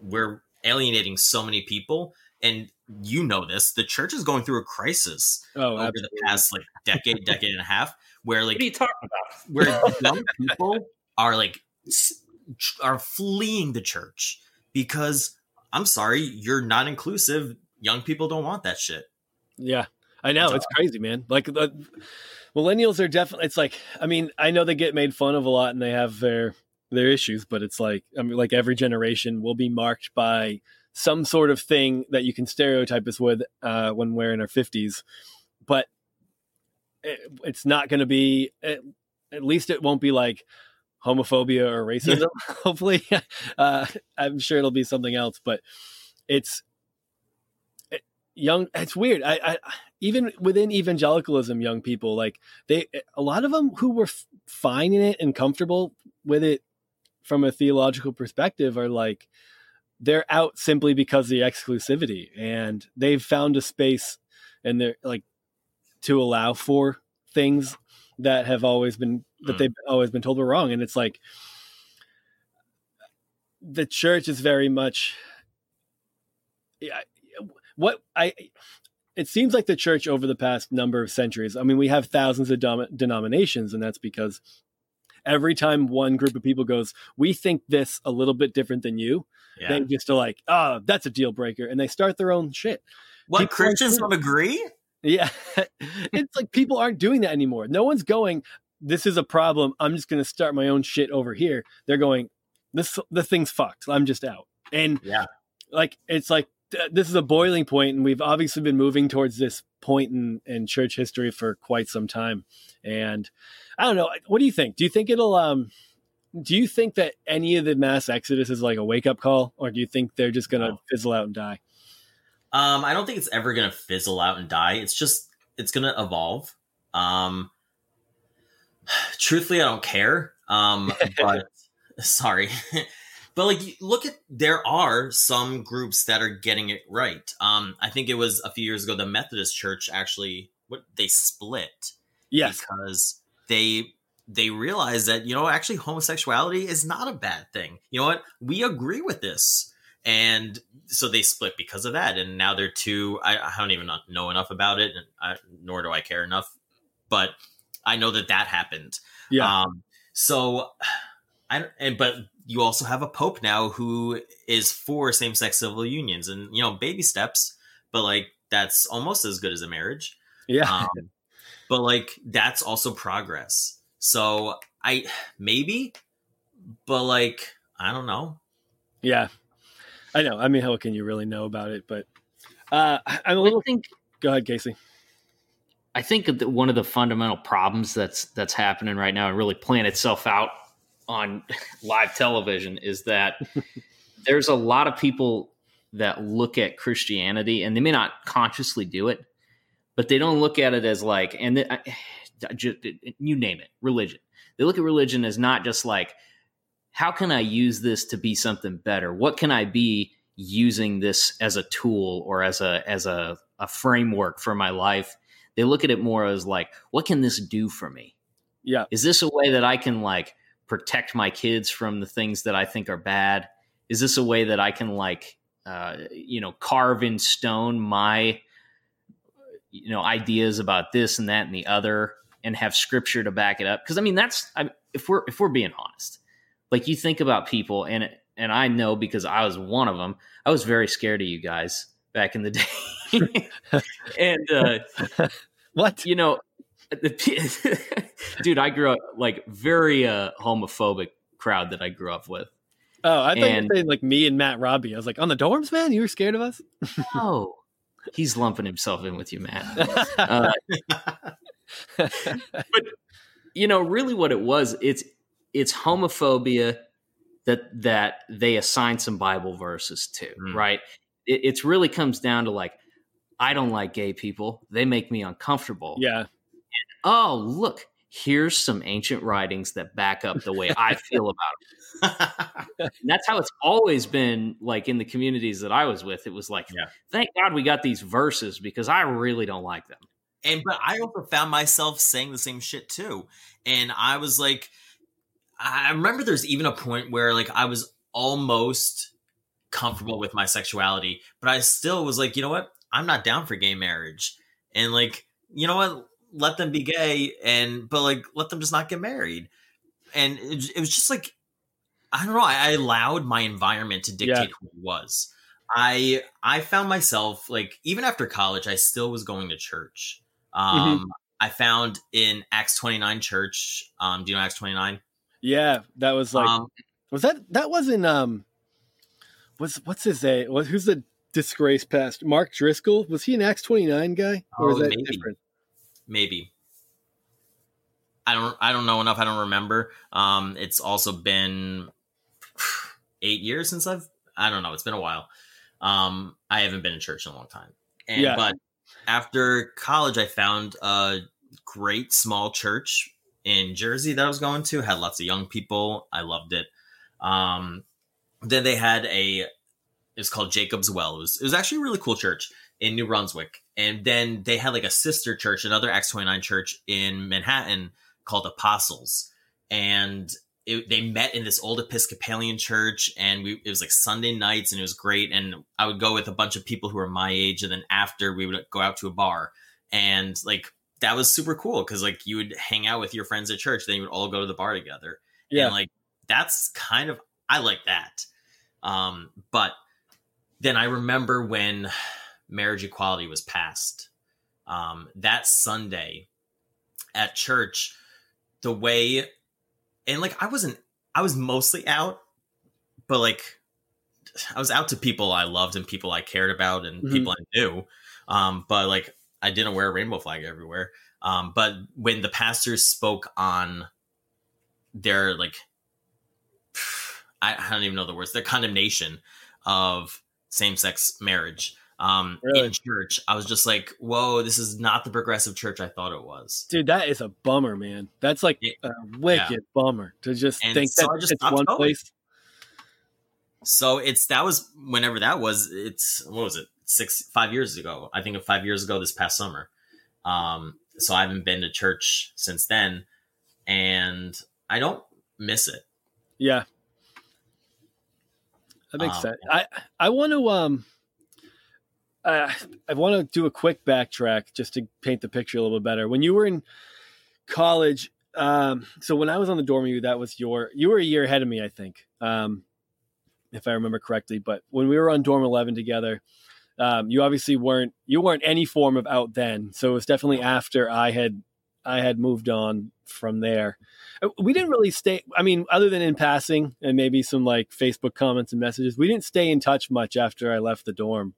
we're alienating so many people and you know this the church is going through a crisis oh, over absolutely. the past like decade decade and a half where like what are you talking about? where (laughs) young people are like are fleeing the church because i'm sorry you're not inclusive. Young people don't want that shit. Yeah. I know. It's crazy man. Like the millennials are definitely it's like i mean i know they get made fun of a lot and they have their their issues, but it's like I mean, like every generation will be marked by some sort of thing that you can stereotype us with uh, when we're in our fifties. But it, it's not going to be. At, at least it won't be like homophobia or racism. (laughs) Hopefully, (laughs) uh, I'm sure it'll be something else. But it's it, young. It's weird. I, I even within evangelicalism, young people like they a lot of them who were f- fine in it and comfortable with it from a theological perspective are like they're out simply because of the exclusivity and they've found a space and they're like to allow for things that have always been that mm. they've always been told were wrong and it's like the church is very much yeah, what i it seems like the church over the past number of centuries i mean we have thousands of dom- denominations and that's because every time one group of people goes, we think this a little bit different than you, yeah. they just are like, oh, that's a deal breaker. And they start their own shit. What people Christians don't agree? Yeah. (laughs) it's like people aren't doing that anymore. No one's going, this is a problem. I'm just going to start my own shit over here. They're going, this, the thing's fucked. I'm just out. And yeah, like, it's like, this is a boiling point and we've obviously been moving towards this point in, in church history for quite some time and I don't know. What do you think? Do you think it'll um do you think that any of the mass exodus is like a wake up call, or do you think they're just gonna no. fizzle out and die? Um, I don't think it's ever gonna fizzle out and die. It's just it's gonna evolve. Um, (sighs) truthfully, I don't care. Um, (laughs) but sorry, (laughs) but like look at there are some groups that are getting it right. Um, I think it was a few years ago the Methodist Church actually what they split. Yes, because they they realize that you know actually homosexuality is not a bad thing. You know what? We agree with this, and so they split because of that. And now they're two. I, I don't even know enough about it, and I, nor do I care enough. But I know that that happened. Yeah. Um, so (sighs) I and but you also have a pope now who is for same-sex civil unions and you know baby steps, but like that's almost as good as a marriage. Yeah. Um, but like that's also progress. So I maybe, but like I don't know. Yeah, I know. I mean, how can you really know about it? But uh, I'm a little. think, go ahead, Casey. I think that one of the fundamental problems that's that's happening right now and really playing itself out on (laughs) live television is that (laughs) there's a lot of people that look at Christianity and they may not consciously do it, but they don't look at it as like, and the, I, just, you name it, religion. They look at religion as not just like, how can I use this to be something better? What can I be using this as a tool or as a as a, a framework for my life? They look at it more as like, what can this do for me? Yeah. Is this a way that I can like protect my kids from the things that I think are bad? Is this a way that I can like, uh, you know, carve in stone my you know ideas about this and that and the other and have scripture to back it up. Because i mean that's I, if we're if we're being honest like you think about people and and i know because i was one of them i was very scared of you guys back in the day. (laughs) And uh (laughs) what? you know the, (laughs) dude i grew up like very uh homophobic crowd that i grew up with. Oh i thought and, you were saying like me and matt robbie. I was like on the dorms man? You were scared of us? No. He's lumping himself in with you, Matt. Uh, but you know, really, what it was, it's it's homophobia that that they assign some Bible verses to, mm. right? It it's really comes down to like, I don't like gay people; they make me uncomfortable. Yeah. And, oh, look, here's some ancient writings that back up the way I feel about it. (laughs) that's how it's always been like in the communities that I was with. It was like, yeah. thank God we got these verses because I really don't like them. And but I also found myself saying the same shit too. And I was like, I remember there's even a point where like I was almost comfortable with my sexuality, but I still was like, you know what? I'm not down for gay marriage. And like, you know what? let them be gay and but like let them just not get married and it, it was just like i don't know I, I, allowed my environment to dictate yeah. who it was i i found myself like even after college i still was going to church. Um mm-hmm. i found in acts 29 church um do you know acts 29 Yeah, that was like um, was that that wasn't um was what's his name? What who's the disgraced past? Mark Driscoll? Was he an Acts twenty nine guy? Or is Oh, that maybe. different? maybe. I don't I don't know enough. I don't remember. Um, it's also been eight years since I've I don't know. It's been a while. Um, I haven't been in church in a long time. And Yeah. but after college, I found a great small church in Jersey that I was going to. Had lots of young people. I loved it. Um, then they had a it was called Jacob's Well. It was it was actually a really cool church in New Brunswick. And then they had like a sister church, another Acts twenty nine church in Manhattan called Apostles. And it, they met in this old Episcopalian church, and we it was like Sunday nights, and it was great. And I would go with a bunch of people who were my age, and then after we would go out to a bar, and like that was super cool because like you would hang out with your friends at church, then you would all go to the bar together. Yeah. And like that's kind of I like that. Um, but then I remember when marriage equality was passed. Um, that Sunday at church, the way and like I wasn't I was mostly out, but like I was out to people I loved and people I cared about and Mhm. people I knew. Um, but like I didn't wear a rainbow flag everywhere. Um, but when the pastors spoke on their like (sighs) I, I don't even know the words, their condemnation of same sex marriage um Really? in church, I was just like, whoa, this is not the progressive church I thought it was. Dude, that is a bummer, man. That's like Yeah. a wicked bummer to just And think so that just it's one going. place. So it's that was whenever that was. It's what was it? Six five years ago. I think of five years ago this past summer. Um, so I haven't been to church since then, and I don't miss it. Yeah. That makes Um, sense. I I want to um I I want to do a quick backtrack just to paint the picture a little bit better. When you were in college, um so when I was on the dorm you, that was your you were a year ahead of me, I think. Um if I remember correctly, but when we were on dorm 11 together, um you obviously weren't you weren't any form of out then. So it was definitely after I had I had moved on from there. Uh, We didn't really stay. I mean, other than in passing and maybe some like Facebook comments and messages, we didn't stay in touch much after I left the dorm.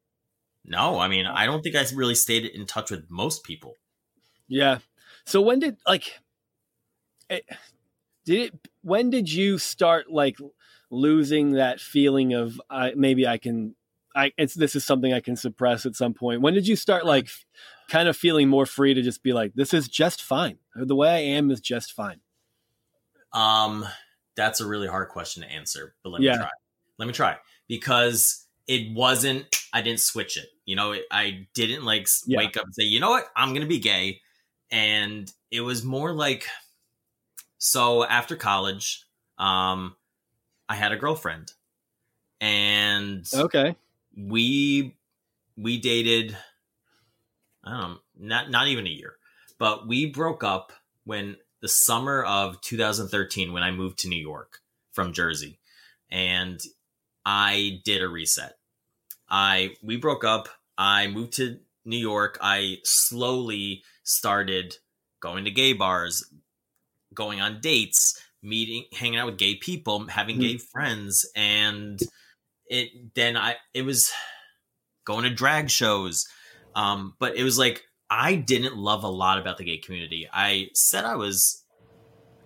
No, I mean I don't think I really stayed in touch with most people. Yeah. So when did like it, did it? When did you start like losing that feeling of I maybe I can I it's this is something I can suppress at some point. When did you start like kind of feeling more free to just be like this is just fine. The way I am is just fine. Um, that's a really hard question to answer, but let me try. Let me try because it wasn't. I didn't switch it. You know, I didn't like Yeah. wake up and say, you know what, I'm gonna be gay, and it was more like. So after college, um, I had a girlfriend, and Okay. we we dated I don't know, not not even a year. But we broke up when the summer of 2013 when I moved to New York from Jersey. And I did a reset. I we broke up. I moved to New York. I slowly started going to gay bars, going on dates, meeting, hanging out with gay people, having Mhm. gay friends, and it then I it was going to drag shows. Um, but it was like I didn't love a lot about the gay community. I said I was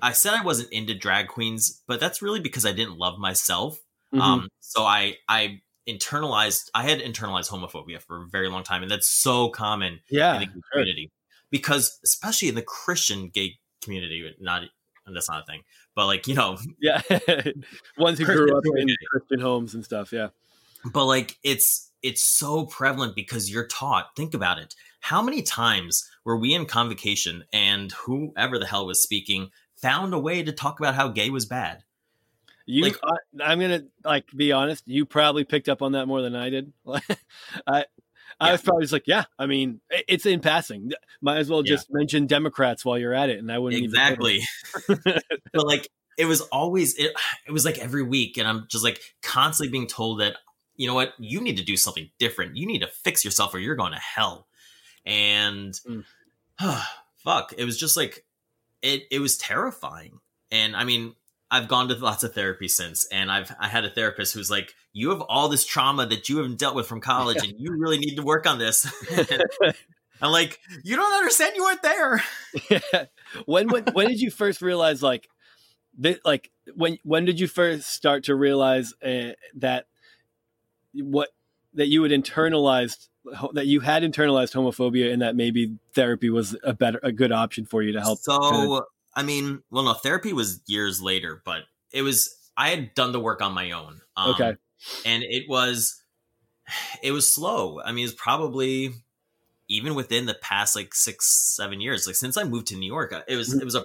I said I wasn't into drag queens, but that's really because I didn't love myself. Mhm. Um, so I I internalized I had internalized homophobia for a very long time, and that's so common yeah. in the community because especially in the Christian gay community, not and that's not a thing, but like you know, (laughs) Yeah. (laughs) Ones who Christian grew up in. Christian homes and stuff. Yeah. but like it's it's so prevalent because you're taught think about it how many times were we in convocation and whoever the hell was speaking found a way to talk about how gay was bad You, Like- I, I'm gonna like be honest. You probably picked up on that more than I did. (laughs) I, I Yeah. was probably just like, yeah. I mean, it's in passing. Might as well Yeah. just mention Democrats while you're at it, and I wouldn't even think of it. exactly (laughs) but like it was always it, it was like every week and i'm just like constantly being told that you know what you need to do something different you need to fix yourself or you're going to hell and Mm. (sighs) fuck it was just like it it was terrifying and i mean I've gone to lots of therapy since, and I've I had a therapist who's like, "You have all this trauma that you haven't dealt with from college, and you really need to work on this." (laughs) I'm like, "You don't understand. You weren't there." Yeah. (laughs) When when when did you first realize like that? Like when when did you first start to realize uh, that what that you had internalized that you had internalized homophobia and that maybe therapy was a better a good option for you to help So, kinda- I mean, well, no, therapy was years later, but it was I had done the work on my own. Um, Okay. and it was (sighs) it was slow. I mean, it's probably even within the past like six, seven years. Like since I moved to New York, it was Mhm. it was a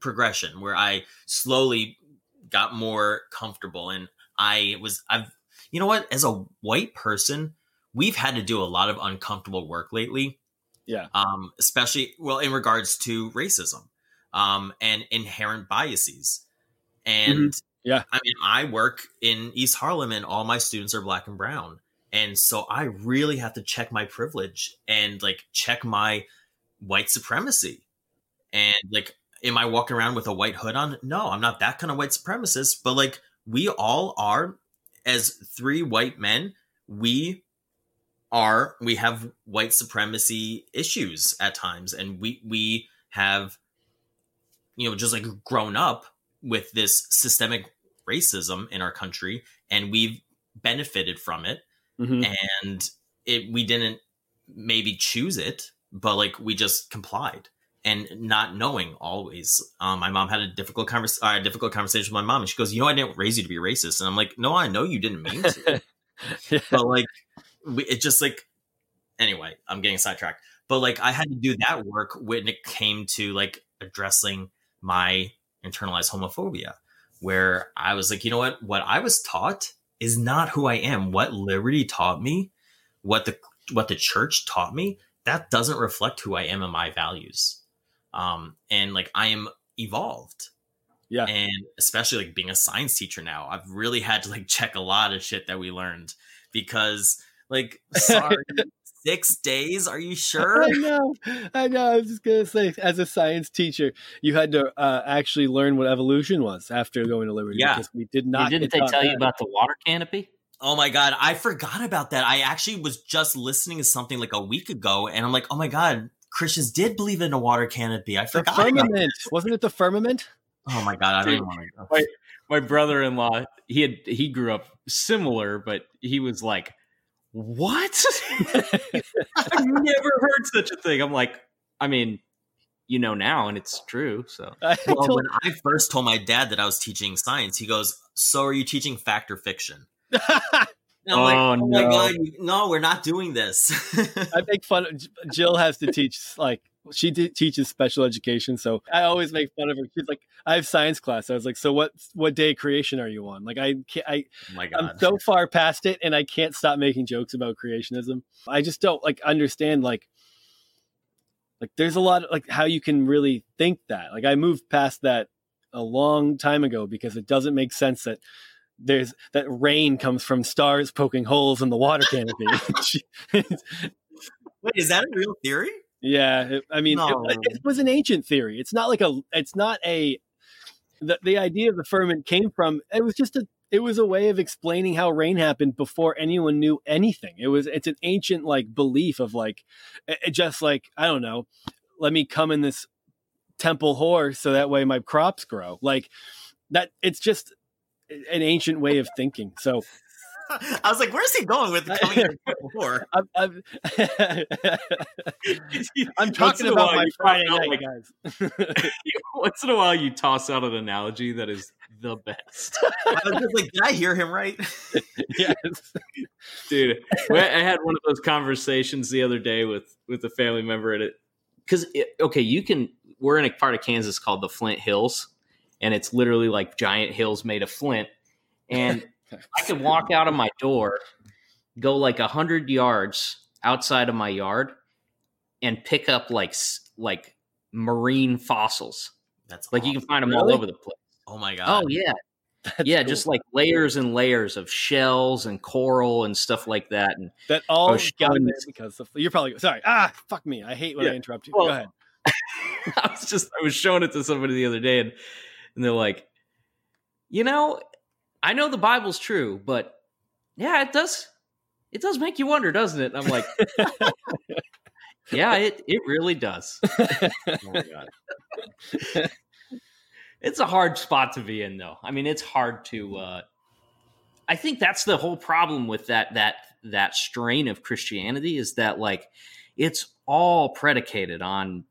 progression where I slowly got more comfortable, and I was I've you know what as a white person. We've had to do a lot of uncomfortable work lately yeah um, especially well in regards to racism um, and inherent biases. And Yeah. I mean, I work in East Harlem, and all my students are black and brown, and so I really have to check my privilege and like check my white supremacy. And like, am I walking around with a white hood on? No, I'm not that kind of white supremacist. But like, we all are, as three white men, we are we have white supremacy issues at times and we we have you know just like grown up with this systemic racism in our country and we've benefited from it. Mhm. and it we didn't maybe choose it but like we just complied. And not knowing always um, my mom had a difficult convers- uh, difficult conversation with my mom and she goes you know i didn't raise you to be racist. And i'm like no i know you didn't mean to. (laughs) Yeah. but like we, it just like anyway i'm getting sidetracked. But like i had to do that work when it came to like addressing my internalized homophobia where i was like you know what? What i was taught is not who i am. What liberty taught me what the what the church taught me that doesn't reflect who i am and my values. Um and like i am evolved. Yeah. and especially like being a science teacher now i've really had to like check a lot of shit that we learned because like (laughs) sorry six days are you (laughs) sure I know, I know. I was just gonna say, as a science teacher, you had to uh, actually learn what evolution was after going to Liberty. Yeah. because we did not. didn't they taught tell you that. about the water canopy? oh my god i forgot about that i actually was just listening to something like a week ago and i'm like oh my god christians did believe in a water canopy i the forgot about firmament? Wasn't it the firmament? oh my god i don't even want to Wait. My brother-in-law, he had he grew up similar, but he was like, "What? (laughs) I've never heard such a thing." I'm like, I mean, you know now, and it's true. So (laughs) I well, told- when I first told my dad that I was teaching science, he goes, "So are you teaching fact or fiction?" (laughs) And I'm like, Oh, "Oh my no. god, no, we're not doing this." I make fun. Of, Jill has to teach like she teaches special education, so I always make fun of her. She's like, I have science class. I was like, so what? What day of creation are you on? Like, I can't. I oh I'm so far past it, and I can't stop making jokes about creationism. I just don't like understand like like there's a lot of like how you can really think that. Like I moved past that a long time ago because it doesn't make sense that there's that rain comes from stars poking holes in the water canopy. (laughs) (laughs) wait, is that a real theory? Yeah, it- I mean, No. it, it was an ancient theory. It's not like a. It's not a. The, the idea of the firmament came from. It was just a. It was a way of explaining how rain happened before anyone knew anything. It was. It's an ancient like belief of like, it, it just like I don't know. Let me come in this temple whore so that way my crops grow. Like that. It's just an ancient way of thinking. So (laughs) I was like, "Where's he going with the coming here before?" (laughs) I'm, I'm, (laughs) I'm talking about my Friday night, like- guys. Once in a while, you toss out an analogy that is the best, I was just like, "Did I hear him right?" yes. dude. I I had one of those conversations the other day with with a family member at it because okay, you can. We're in a part of Kansas called the Flint Hills, and it's literally like giant hills made of flint. And I could walk out of my door, go like a hundred yards outside of my yard, and pick up like like marine fossils. That's Like you can find them all over the place. Oh my god! Oh yeah, That's yeah, cool. just like layers and layers of shells and coral and stuff like that. And that all Oh, got showing there because of, you're probably sorry. Ah, fuck me. I hate when Yeah. I interrupt you. Well, Go ahead. (laughs) I was just I was showing it to somebody the other day, and and they're like, you know, I know the Bible's true, but yeah, it does. It does make you wonder, doesn't it? And I'm like, (laughs) yeah, it it really does. Oh god. (laughs) it's a hard spot to be in, though. I mean, it's hard to. Uh, I think that's the whole problem with that that that strain of Christianity is that like it's all predicated on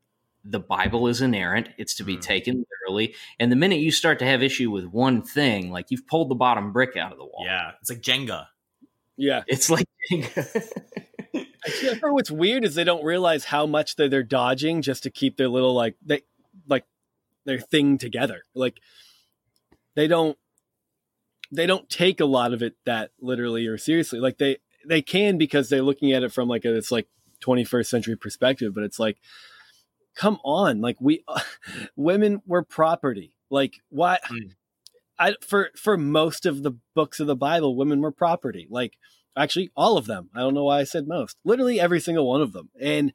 the Bible is inerrant; it's to be Mm. taken literally. And the minute you start to have issue with one thing, like you've pulled the bottom brick out of the wall. Yeah, it's like Jenga. Yeah. it's like (laughs) (laughs) I feel for what's weird is they don't realize how much they're, they're dodging just to keep their little like they like their thing together. Like they don't they don't take a lot of it that literally or seriously. Like they they can because they're looking at it from like a it's like 21st century perspective, but it's like come on, like we (laughs) women were property. Like why Mm. (sighs) I for for most of the books of the Bible, women were property. Like actually all of them. I don't know why I said most. Literally every single one of them. And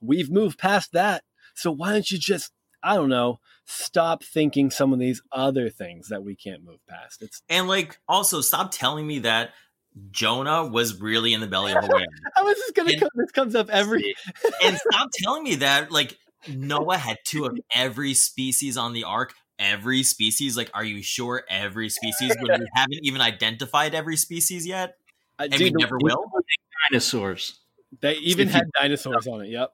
we've moved past that. So why don't you just I don't know, stop thinking some of these other things that we can't move past. It's And like, also stop telling me that Jonah was really in the belly of a (laughs) whale, I was just gonna And- come this comes up every (laughs) and stop telling me that like Noah had two of every species on the ark. Every species, like, are you sure every species? When (laughs) we haven't even identified every species yet, I, and we dude, never will. dinosaurs. they even had dinosaurs on it. Yep.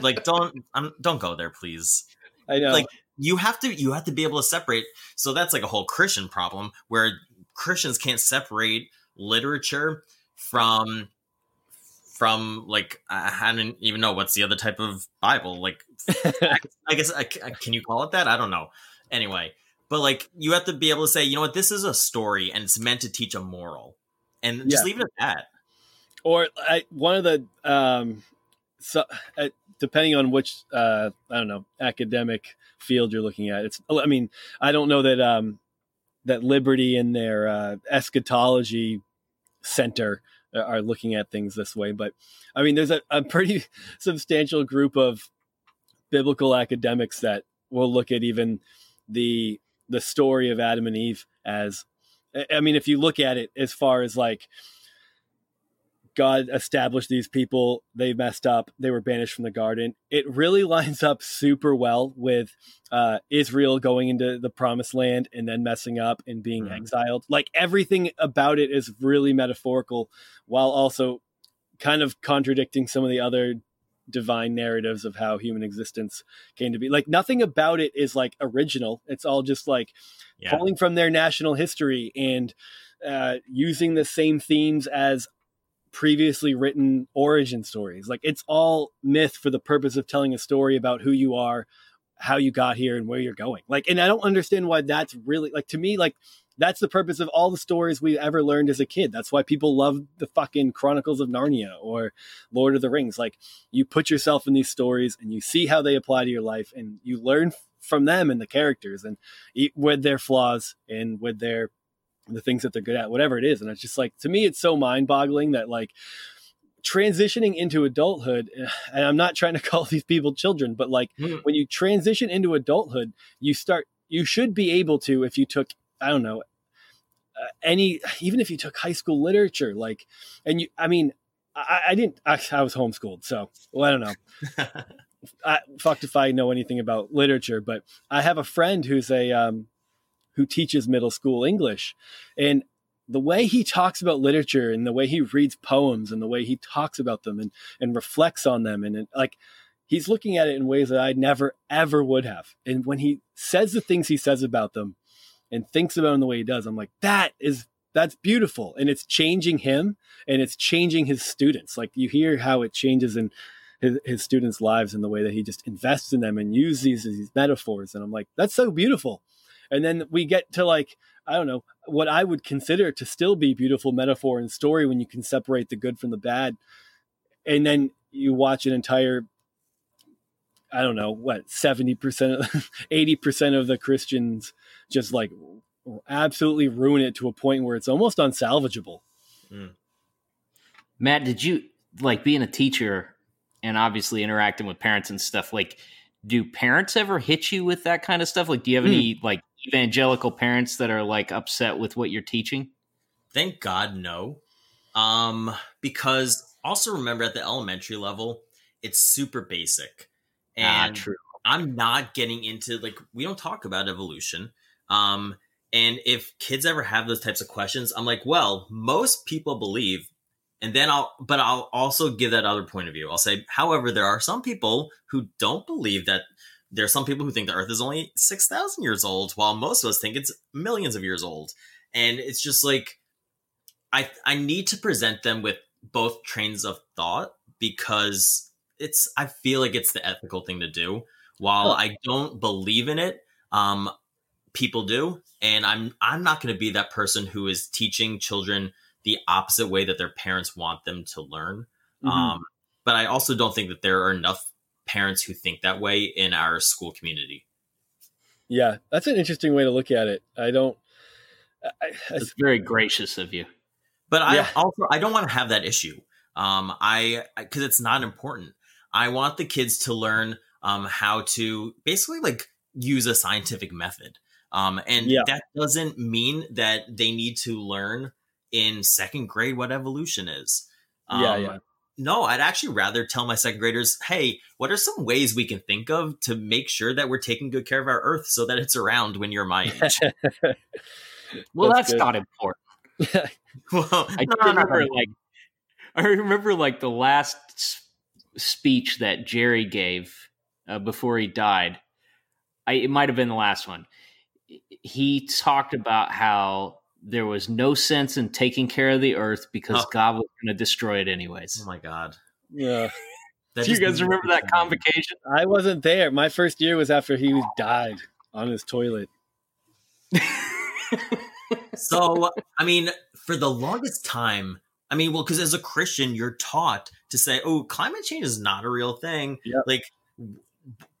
Like, don't, um, don't go there, please. I know. Like, you have to, you have to be able to separate. So that's like a whole Christian problem where Christians can't separate literature from from like I don't even know what's the other type of Bible like (laughs) (laughs) I guess I, I- can you call it that? I don't know. Anyway but like you have to be able to say you know what? This is a story and it's meant to teach a moral. And just Yeah. leave it at that. Or I, one of the um so uh, depending on which uh i don't know academic field you're looking at it's i mean i don't know that um that liberty and their uh, eschatology center are looking at things this way. But i mean there's a, a pretty (laughs) substantial group of biblical academics that will look at even the the story of adam and eve as i mean if you look at it as far as like God established these people. They messed up. They were banished from the garden. It really (laughs) lines up super well with uh, Israel going into the promised land and then messing up and being Mhm. exiled. Like everything about it is really metaphorical while also kind of contradicting some of the other divine narratives of how human existence came to be. Like nothing about it is like original. It's all just like yeah pulling from their national history and uh, using the same themes as previously written origin stories. Like it's all myth for the purpose of telling a story about who you are, how you got here, and where you're going. Like, and I don't understand why that's really like to me like. That's the purpose of all the stories we ever learned as a kid. That's why people love the fucking Chronicles of Narnia or Lord of the Rings. Like, you put yourself in these stories and you see how they apply to your life and you learn from them and the characters and with their flaws and with their the things that they're good at whatever it is and it's just like to me it's so mind-boggling that like transitioning into adulthood and i'm not trying to (laughs) call these people children but like Mhm. when you transition into adulthood you start you should be able to if you took i don't know uh, any even if you took high school literature like and you i mean i, I didn't I, I was homeschooled so well, i don't know (laughs) I, fucked if I know anything about literature, but I have a friend who's a um, who teaches middle school English, and the way he talks about literature and the way he reads poems and the way he talks about them and and reflects on them and, and like he's looking at it in ways that I never ever would have. And when he says the things he says about them and thinks about them the way he does, I'm like that is that's beautiful and it's changing him and it's changing his students. Like you hear how it changes in his, his students' lives and the way that he just invests in them and uses these, these metaphors. And I'm like, that's so beautiful. And then we get to like, I don't know, what I would consider to still be beautiful metaphor and story when you can separate the good from the bad. And then you watch an entire, I don't know, what, 70%, 80% (laughs) of the Christians just like absolutely ruin it to a point where it's almost unsalvageable. Hmm. Matt, did you like being a teacher and obviously interacting with parents and stuff? Like, do parents ever hit you with that kind of stuff? Like, do you have hmm. any like evangelical parents that are like upset with what you're teaching? Thank God, no. Um, because also remember at the elementary level, it's super basic. Ah, And true. I'm not getting into like we don't talk about evolution. Um, and if kids ever have those types of questions, I'm like, well, most people believe, and then I'll, but I'll also give that other point of view. I'll say, however, there are some people who don't believe that. There are some people who think the Earth is only six thousand years old, while most of us think it's millions of years old. And it's just like, I I need to present them with both trains of thought because it's I feel like it's the ethical thing to do. While. I don't believe in it, um, people do, and I'm I'm not going to be that person who is teaching children the opposite way that their parents want them to learn. Mhm. Um, but I also don't think that there are enough parents who think that way in our school community. yeah, that's an interesting way to look at it. I don't. I, I, It's very gracious of you. But I also I don't want to have that issue. Um, I because it's not important. I want the kids to learn um, how to basically like use a scientific method. Um, and Yeah. that doesn't mean that they need to learn in second grade what evolution is. Yeah, Um, yeah. No, I'd actually rather tell my second graders, hey, what are some ways we can think of to make sure that we're taking good care of our earth so that it's around when you're my age? (laughs) Well, That's that's, not important. (laughs) well, (laughs) I no, do no, no, remember like I remember like the last speech that Jerry gave uh, before he died. I it might have been the last one. He talked about how there was no sense in taking care of the earth because Oh. God was going to destroy it anyways. Oh my god. yeah. (laughs) That Do you guys remember that convocation? I wasn't there. My first year was after he was died on his toilet. (laughs) So, I mean, for the longest time, I mean, well, because as a Christian, you're taught to say, "Oh, climate change is not a real thing." Yep. Like,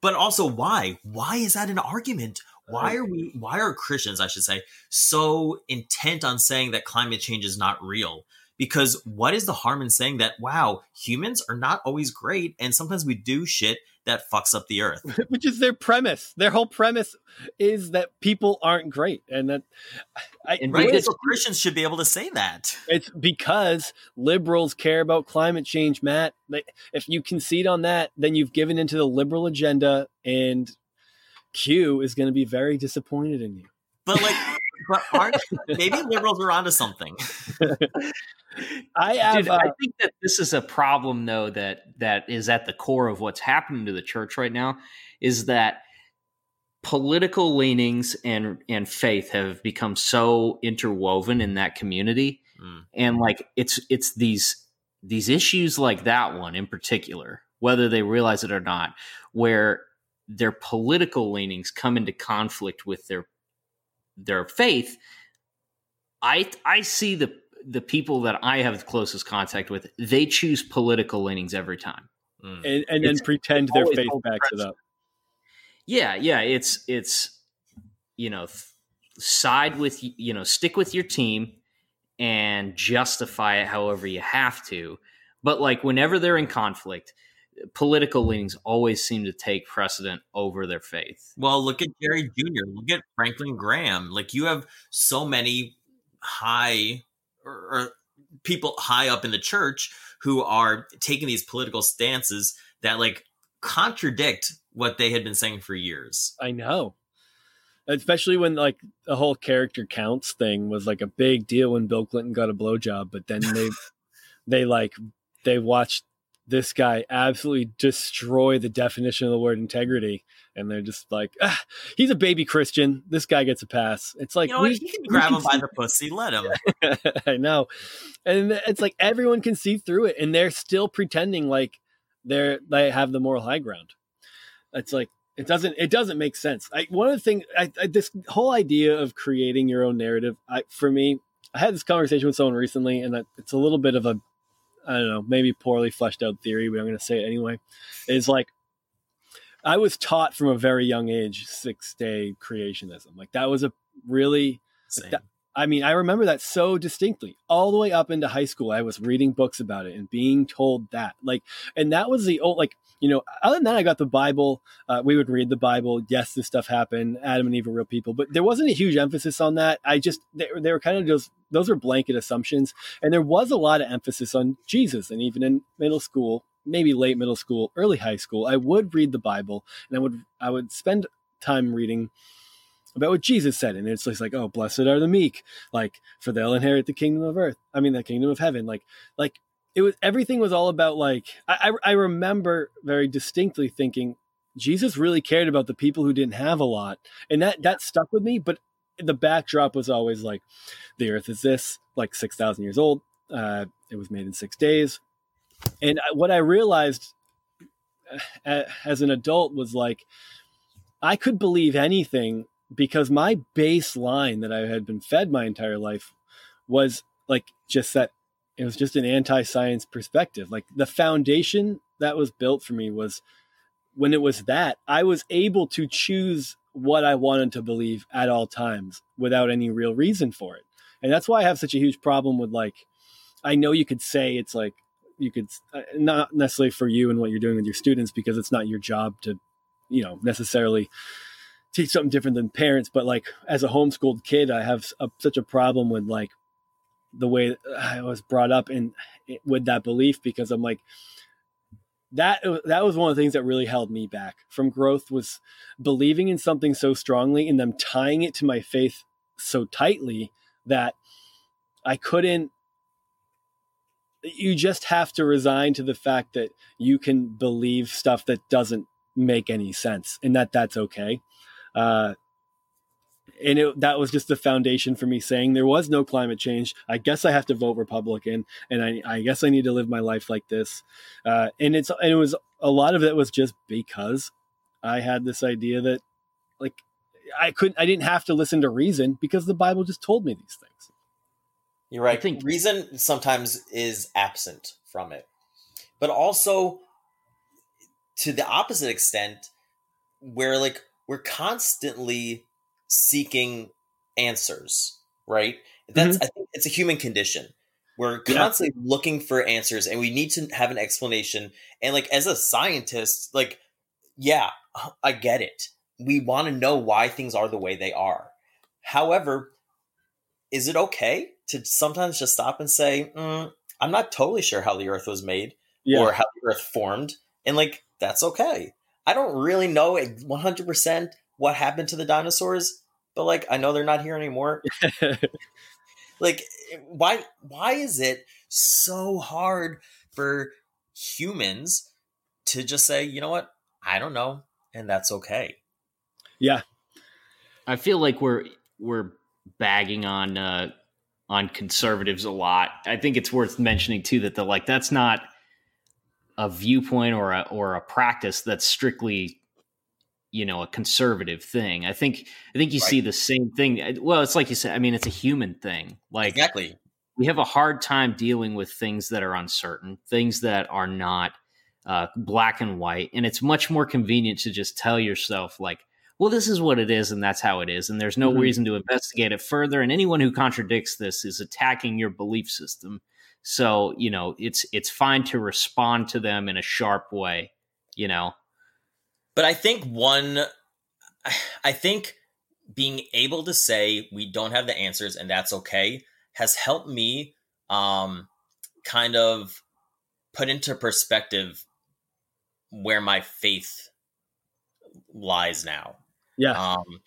but also, why? Why is that an argument? Why are we? Why are Christians, I should say, so intent on saying that climate change is not real? Because what is the harm in saying that? Wow, humans are not always great, and sometimes we do shit that fucks up the earth. (laughs) which is their premise. Their whole premise is that people aren't great, and that (sighs) I, And Right? So Christians should be able to say that. it's because liberals care about climate change, Matt. If you concede on that, then you've given into the liberal agenda, and Q is going to be very disappointed in you. But like, but aren't maybe (laughs) liberals are onto something? I have. Dude, uh, I think that this is a problem though that that is at the core of what's happening to the church right now is that political leanings and and faith have become so interwoven in that community Mm. and like it's it's these these issues like that one in particular whether they realize it or not where their political leanings come into conflict with their their faith i i see the the people that i have the closest contact with they choose political leanings every time Mm. and, and then pretend their faith backs it up. yeah yeah it's it's you know side with you know stick with your team and justify it however you have to but like whenever they're in conflict political leanings always seem to take precedent over their faith Well, look at Jerry Jr. Look at Franklin Graham. Like you have so many high or, or people high up in the church who are taking these political stances that like contradict what they had been saying for years. I know. Especially when like the whole character counts thing was like a big deal when Bill Clinton got a blowjob, but then they (laughs) they like they watched this guy absolutely destroy the definition of the word integrity, and they're just like, ah, he's a baby Christian. This guy gets a pass. It's like you know we? You can grab can him by the pussy, let him. (laughs) I know, and it's like everyone can see through it, and they're still pretending like they're they have the moral high ground. It's like it doesn't it doesn't make sense. I, one of the things I, I, this whole idea of creating your own narrative, I, for me, I had this conversation with someone recently, and it's a little bit of a I don't know, maybe poorly fleshed out theory, but I'm going to say it anyway. Is like I was taught from a very young age six day creationism. Like that was a really Same. that- I mean, I remember that so distinctly. All the way up into high school, I was reading books about it and being told that. Like, and that was the old, like, you know, other than that, I got the Bible. Uh, we would read the Bible. Yes, this stuff happened. Adam and Eve are real people, but there wasn't a huge emphasis on that. I just, they, they were kind of just, those are blanket assumptions. And there was a lot of emphasis on Jesus. And even in middle school, maybe late middle school, early high school, I would read the Bible and I would, I would spend time reading about what Jesus said. And it's just like, oh, blessed are the meek, like, for they'll inherit the kingdom of earth. I mean, the kingdom of heaven. Like, like it was everything was all about like I, I remember very distinctly thinking Jesus really cared about the people who didn't have a lot. And that that stuck with me. But the backdrop was always like the earth is this, like six thousand years old. Uh, it was made in six days. And what I realized uh, as an adult was like I could believe anything because my baseline that I had been fed my entire life was like just that it was just an anti-science perspective. Like the foundation that was built for me was when it was that I was able to choose what I wanted to believe at all times without any real reason for it. And that's why I have such a huge problem with like I know you could say it's like you could uh, not necessarily for you and what you're doing with your students because it's not your job to you know necessarily teach something different than parents but like as a homeschooled kid i have a, such a problem with like the way i was brought up in eh, with that belief because i'm like that uh, that was one of the things that really held me back from growth was believing in something so strongly and them tying it to my faith so tightly that i couldn't you just have to resign to the fact that you can believe stuff that doesn't make any sense and that that's okay uh, and it, that was just the foundation for me saying there was no climate change. I guess I have to vote Republican, and I, I guess I need to live my life like this. Uh, and it's and it was a lot of it was just because I had this idea that like I couldn't I didn't have to listen to reason because the Bible just told me these things. You're right. I think reason sometimes is absent from it, but also to the opposite extent, where like we're constantly seeking answers, right? That's mm-hmm. I think it's a human condition. We're constantly yeah. looking for answers and we need to have an explanation. And like as a scientist, like yeah, I get it. We want to know why things are the way they are. However, is it okay to sometimes just stop and say, mm, I'm not totally sure how the earth was made yeah. or how the earth formed? And like, that's okay. I don't really know 100% what happened to the dinosaurs, but like I know they're not here anymore. (laughs) like why why is it so hard for humans to just say, "You know what? I don't know." And that's okay. Yeah. I feel like we're we're bagging on uh on conservatives a lot. I think it's worth mentioning too that the like that's not a viewpoint or a or a practice that's strictly you know a conservative thing. I think i think you right. see the same thing. Well it's like you said i mean it's a human thing. Like exactly. we have a hard time dealing with things that are uncertain things that are not uh, black and white. And it's much more convenient to just tell yourself like well this is what it is and that's how it is and there's no mm-hmm. reason to investigate it further. And anyone who contradicts this is attacking your belief system so, you know, it's it's fine to respond to them in a sharp way, you know. But I think one (sighs) I think being able to say we don't have the answers and that's okay has helped me um kind of put into perspective where my faith lies now. Yeah. Um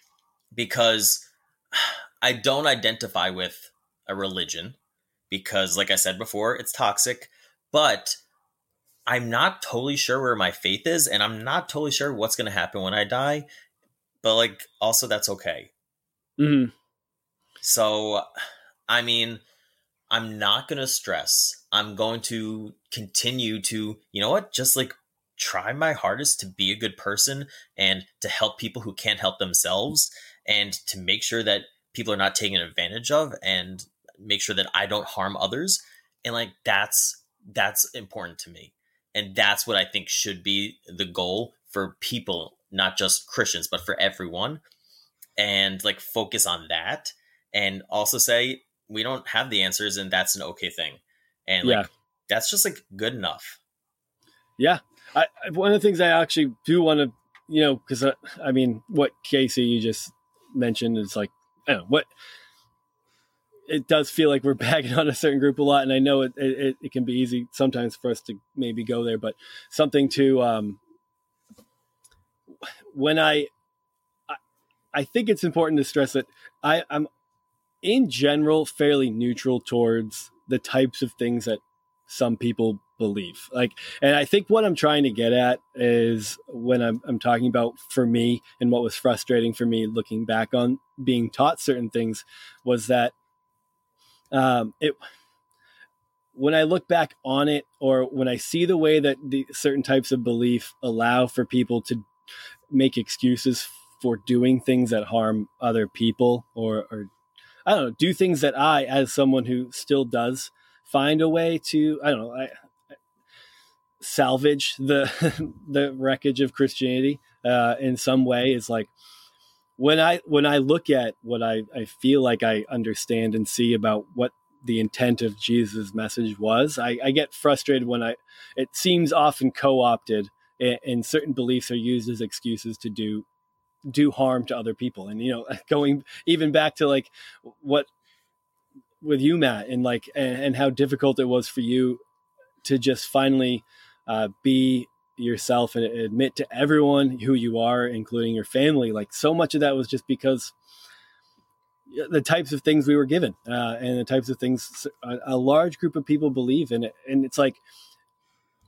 because (sighs) I don't identify with a religion because, like I said before, it's toxic. But I'm not totally sure where my faith is, and I'm not totally sure what's going to happen when I die. But like, also that's okay. Mm-hmm. So, I mean, I'm not going to stress. I'm going to continue to, you know what, just like try my hardest to be a good person and to help people who can't help themselves and to make sure that people are not taken advantage of and make sure that I don't harm others. And like that's that's important to me. And that's what I think should be the goal for people, not just Christians, but for everyone. And like focus on that and also say we don't have the answers and that's an okay thing and like Yeah. that's just like good enough Yeah, I, one of the things I actually do want to, you know, because I, uh, I mean, what Casey you just mentioned is like, I don't know what. It does feel like we're (laughs) bagging on a certain group a lot, and I know it, it, it can be easy sometimes for us to maybe go there, but something to um, when I, I, I think it's important to stress that I, I'm in general fairly neutral towards the types of things that some people believe. Like, and I think what I'm trying to get at is when I'm, I'm talking about for me and what was frustrating for me looking back on being taught certain things was that um, it when I look back on it or when I see the way that the certain types of belief allow for people to make excuses for doing things that harm other people or, or I don't know, do things that I, as someone who still does, find a way to I don't know, I, salvage the (laughs) the wreckage of Christianity uh, in some way is like when I when I look at what I, I feel like I understand and see about what the intent of Jesus' message was, I, I get frustrated when I it seems often co-opted and, and certain beliefs are used as excuses to do do harm to other people. And you know, (laughs) going even back to like what with you, Matt, and like and, and how difficult it was for you to just finally uh, be yourself and admit to everyone who you are, including your family. Like so much of that was just because the types of things we were given uh, and the types of things a, a large group of people believe in. And it's like,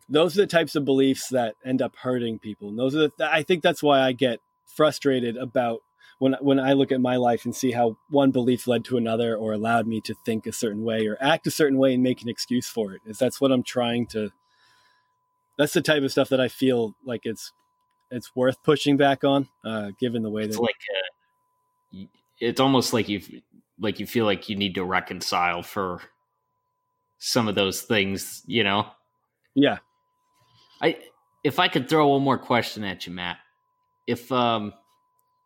those are the types of beliefs that end up hurting people. And those are the, I think that's why I get frustrated about when when I look at my life and see how one belief led to another or allowed me to think a certain way or act a certain way and make an excuse for it. Is that's what I'm trying to that's the type of stuff that I feel like it's it's worth pushing back on, uh, given the way It's that like uh, it's almost like you like you feel like you need to reconcile for some of those things, you know. yeah I if I could throw one more question at you, Matt. If um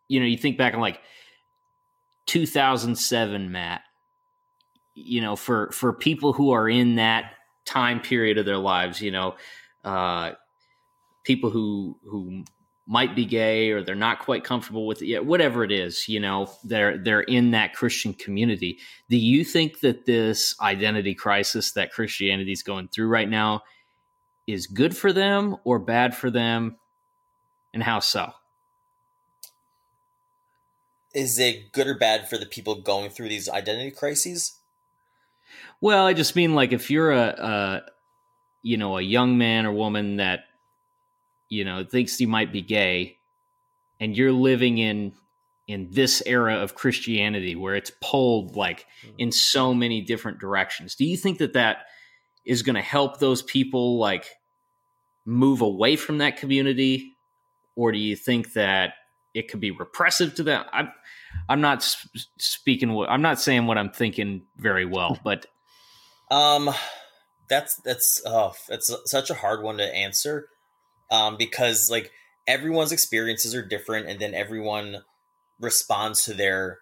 you know, you think back on like 2007, Matt, you know, for for people who are in that time period of their lives, you know, uh people who who might be gay or they're not quite comfortable with it yet, whatever it is, you know, they're they're in that Christian community. Do you think that this identity crisis that Christianity is going through right now is good for them or bad for them, and how so? is it good or bad for the people going through these identity crises Well, I just mean like if you're a, a you know a young man or woman that you know thinks you might be gay, and you're living in in this era of Christianity where it's pulled like in so many different directions. Do you think that that is going to help those people like move away from that community, or do you think that it could be repressive to them? I'm I'm not sp- speaking. What, I'm not saying what I'm thinking very well, (laughs) but Um, that's that's oh, that's such a hard one to answer, um, because like everyone's experiences are different, and then everyone responds to their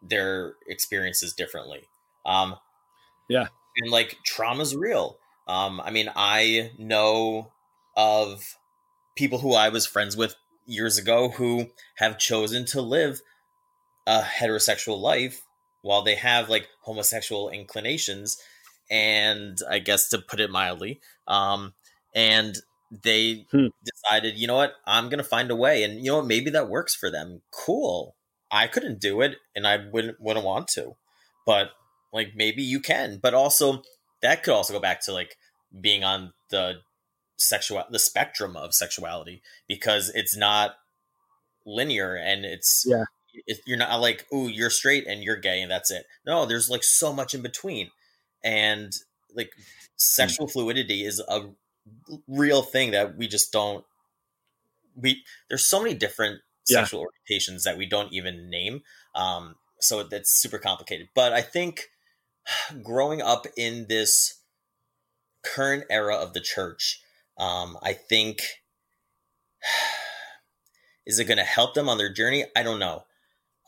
their experiences differently. Um, Yeah. and like trauma's real. Um, I mean, I know of people who I was friends with years ago who have chosen to live a heterosexual life while they have like homosexual inclinations and i guess to put it mildly um and they Hmm. decided you know what? I'm gonna find a way. And you know what? Maybe that works for them. Cool. I couldn't do it and i wouldn't wouldn't want to. But like maybe you can. But also that could also go back to like being on the sexual the spectrum of sexuality because it's not linear and it's Yeah. it, you're not like oh you're straight and you're gay and that's it. No there's like so much in between and like sexual fluidity is a real thing that we just don't we there's so many different Yeah. sexual orientations that we don't even name um so that's super complicated. But i think (sighs) growing up in this current era of the church um i think (sighs) is it going to help them on their journey? I don't know.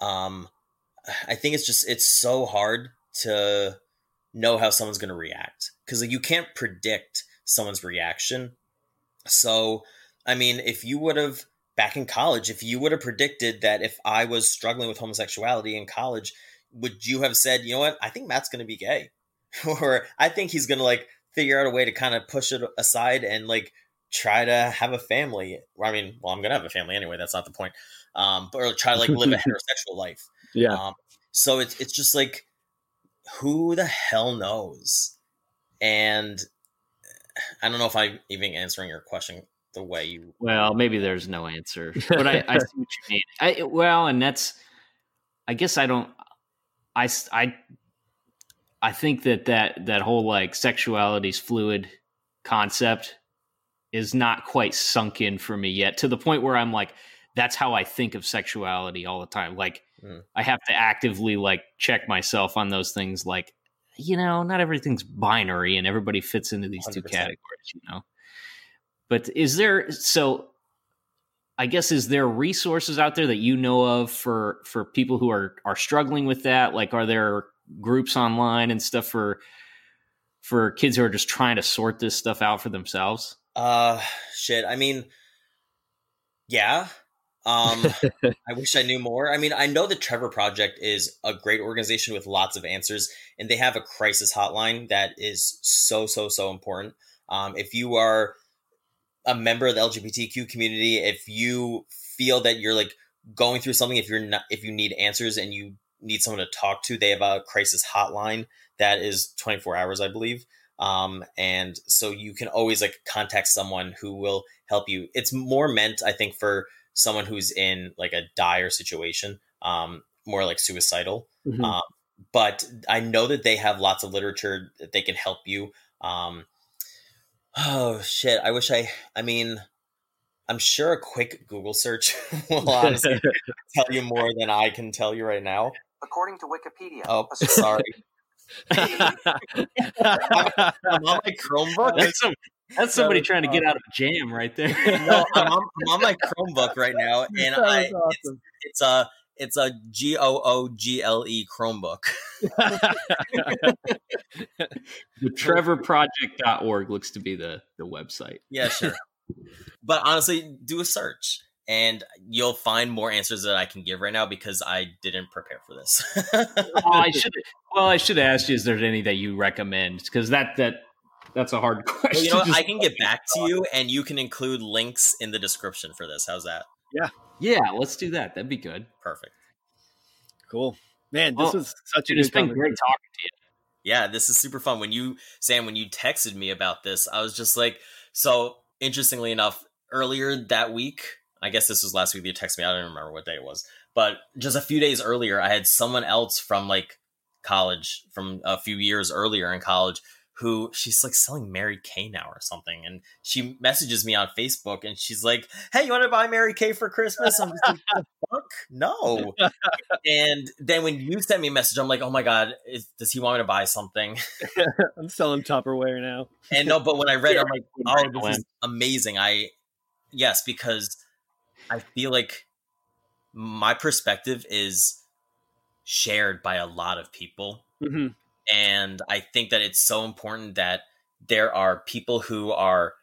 Um I think it's just it's so hard to know how someone's going to react because like, you can't predict someone's reaction. So, I mean, if you would have back in college, if you would have predicted that if I was struggling with homosexuality in college, would you have said, you know what, I think Matt's going to be gay, (laughs) or I think he's going to like figure out a way to kind of push it aside and like try to have a family. I mean, well, I'm going to have a family anyway. That's not the point. Um, but or try to like live a (laughs) heterosexual life. Yeah. Um, so it's it's just like who the hell knows? And I don't know if I'm even answering your question the way you. Well, maybe there's no answer, (laughs) but I, I see what you mean. I well, and that's. I guess I don't. I I. I think that that that whole like sexuality's fluid concept is not quite sunk in for me yet to the point where I'm like, that's how I think of sexuality all the time. Like mm. I have to actively like check myself on those things. Like, you know, not everything's binary and everybody fits into these 100%. two categories, you know? But is there, so I guess, is there resources out there that you know of for, for people who are, are struggling with that? Like, are there groups online and stuff for, for kids who are just trying to sort this stuff out for themselves? Uh, shit. I mean, yeah, um, (laughs) I wish I knew more. I mean, I know the Trevor Project is a great organization with lots of answers, and they have a crisis hotline that is so so so important. Um, if you are a member of the LGBTQ community, if you feel that you're like going through something, if you're not, if you need answers and you need someone to talk to, they have a crisis hotline that is 24 hours, I believe. Um, and so you can always like contact someone who will help you. It's more meant, I think, for someone who's in like a dire situation, um, more like suicidal. Mm-hmm. Um, but I know that they have lots of literature that they can help you. Um, oh shit! I wish I. I mean, I'm sure a quick Google search (laughs) will honestly (laughs) tell you more than I can tell you right now. According to Wikipedia. Oh, sorry. I'm, (laughs) I'm on my Chromebook. That's some that's somebody so, trying to get um, out of jam right there. no, (laughs) I'm on, I'm on, my Chromebook right now, (laughs) and I awesome. it's, it's a it's a G O O G L E Chromebook. the (laughs) trevorproject.org looks to be the the website. Yeah, sure. but honestly, do a search and you'll find more answers that I can give right now because I didn't prepare for this. oh, I should well, I should ask you: Is there any that you recommend? Because that that that's a hard (laughs) question. Well, you know what? I can get back to you, and you can include links in the description for this. How's that? Yeah, yeah. Let's do that. That'd be good. Perfect. Cool, man. This well, was such a. It's been great talking to you. Yeah, this is super fun. When you Sam, when you texted me about this, I was just like, so. Interestingly enough, earlier that week, I guess this was last week. You texted me. I don't remember what day it was, but just a few days earlier, I had someone else from like college, from a few years earlier in college, who she's like selling Mary Kay now or something. And she messages me on Facebook and she's like, Hey, you want to buy Mary Kay for Christmas? I'm just like, fuck? No. (laughs) and then when you sent me a message, I'm like, Oh my God, is, does he want me to buy something? (laughs) I'm selling Tupperware now. and no, but when I read, I'm like, (laughs) Oh, this is amazing. I, yes, because I feel like my perspective is shared by a lot of people. Mm-hmm. And I think that it's so important that there are people who are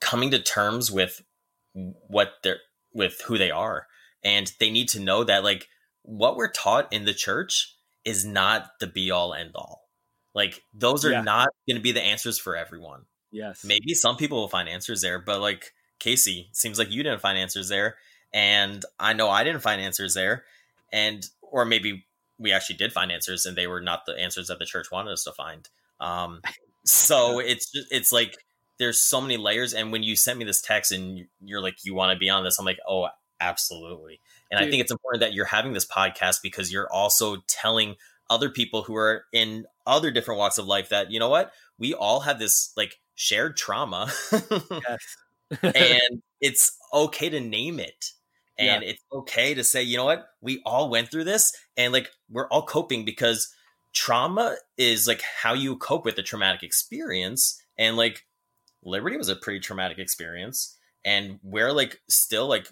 coming to terms with what they're with who they are. And they need to know that like what we're taught in the church is not the be all end all. Like those are yeah. not going to be the answers for everyone. Yes. Maybe some people will find answers there, but like Casey, seems like you didn't find answers there and I know I didn't find answers there and or maybe we actually did find answers and they were not the answers that the church wanted us to find. Um, (laughs) so it's just it's like there's so many layers and when you sent me this text and you're like you want to be on this? I'm like oh absolutely. And Dude. i think it's important that you're having this podcast because you're also telling other people who are in other different walks of life that you know what? We all have this like shared trauma. (laughs) (laughs) And it's okay to name it and yeah. it's okay to say you know what we all went through this and like we're all coping because trauma is like how you cope with a traumatic experience and like liberty was a pretty traumatic experience and we're like still like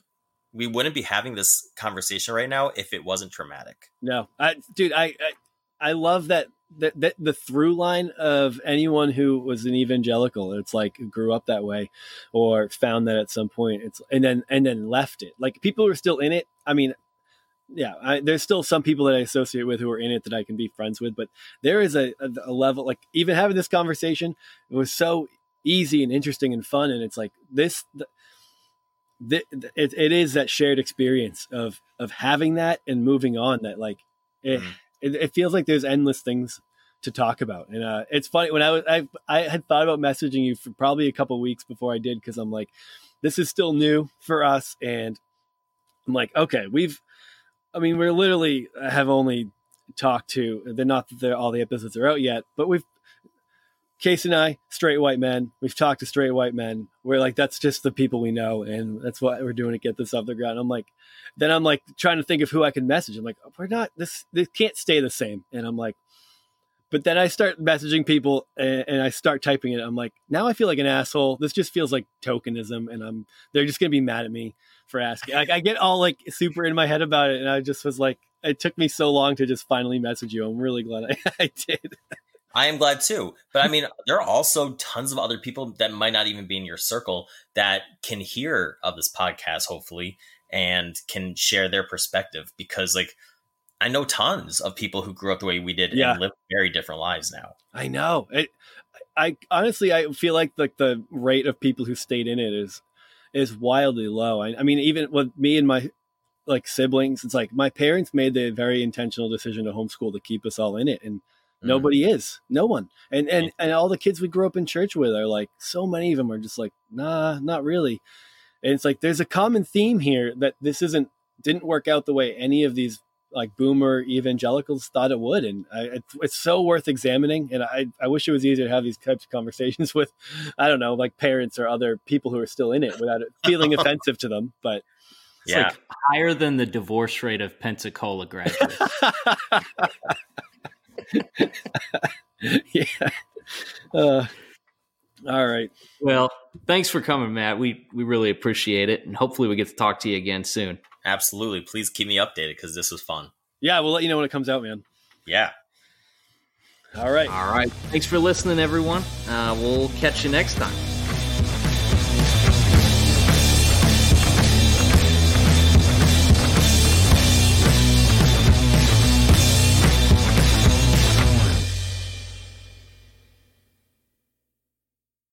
we wouldn't be having this conversation right now if it wasn't traumatic. No, I, dude, I, I, I love that, that, that the through line of anyone who was an evangelical, it's like grew up that way or found that at some point it's, and then, and then left it. Like people are still in it. I mean, yeah, I, there's still some people that I associate with who are in it that I can be friends with, but there is a, a, a level, like even having this conversation, it was so easy and interesting and fun. And it's like this, the, it, it is that shared experience of of having that and moving on that like it, mm. It, it, feels like there's endless things to talk about. And uh, it's funny when i was I, I had thought about messaging you for probably a couple weeks before i did because i'm like this is still new for us. And i'm like okay we've i mean we're literally have only talked to they're not that all the episodes are out yet but we've Case and I, straight white men. We've talked to straight white men. We're like, that's just the people we know, and that's what we're doing to get this off the ground. I'm like, then I'm like trying to think of who I can message. I'm like, we're not this. This can't stay the same. And I'm like, but then I start messaging people and, and, I start typing it. I'm like, now I feel like an asshole. This just feels like tokenism, and I'm they're just gonna be mad at me for asking. Like I get all like super in my head about it, and I just was like, it took me so long to just finally message you. I'm really glad I, (laughs) I did. I am glad too. But I mean, there are also tons of other people that might not even be in your circle that can hear of this podcast, hopefully, and can share their perspective because, like, I know tons of people who grew up the way we did yeah. and live very different lives now. I know. It, I honestly, I feel like like the rate of people who stayed in it is is wildly low. I, I mean, even with me and my like siblings, it's like my parents made the very intentional decision to homeschool to keep us all in it, and Mm. Nobody is. No one. And and and all the kids we grew up in church with are like so many of them are just like, nah, not really. And it's like there's a common theme here that this isn't didn't work out the way any of these like boomer evangelicals thought it would and I, it's, it's, so worth examining and I, I wish it was easier to have these types of conversations (laughs) with i don't know like parents or other people who are still in it without it feeling (laughs) offensive to them but it's yeah. like higher than the divorce rate of pensacola graduates (laughs) (laughs) yeah. Uh, all right. Well, thanks for coming, Matt. We we really appreciate it, and hopefully we get to talk to you again soon. Absolutely. Please keep me updated because this was fun. Yeah, we'll let you know when it comes out, man. Yeah. All right. All right. Thanks for listening, everyone. Uh, we'll catch you next time.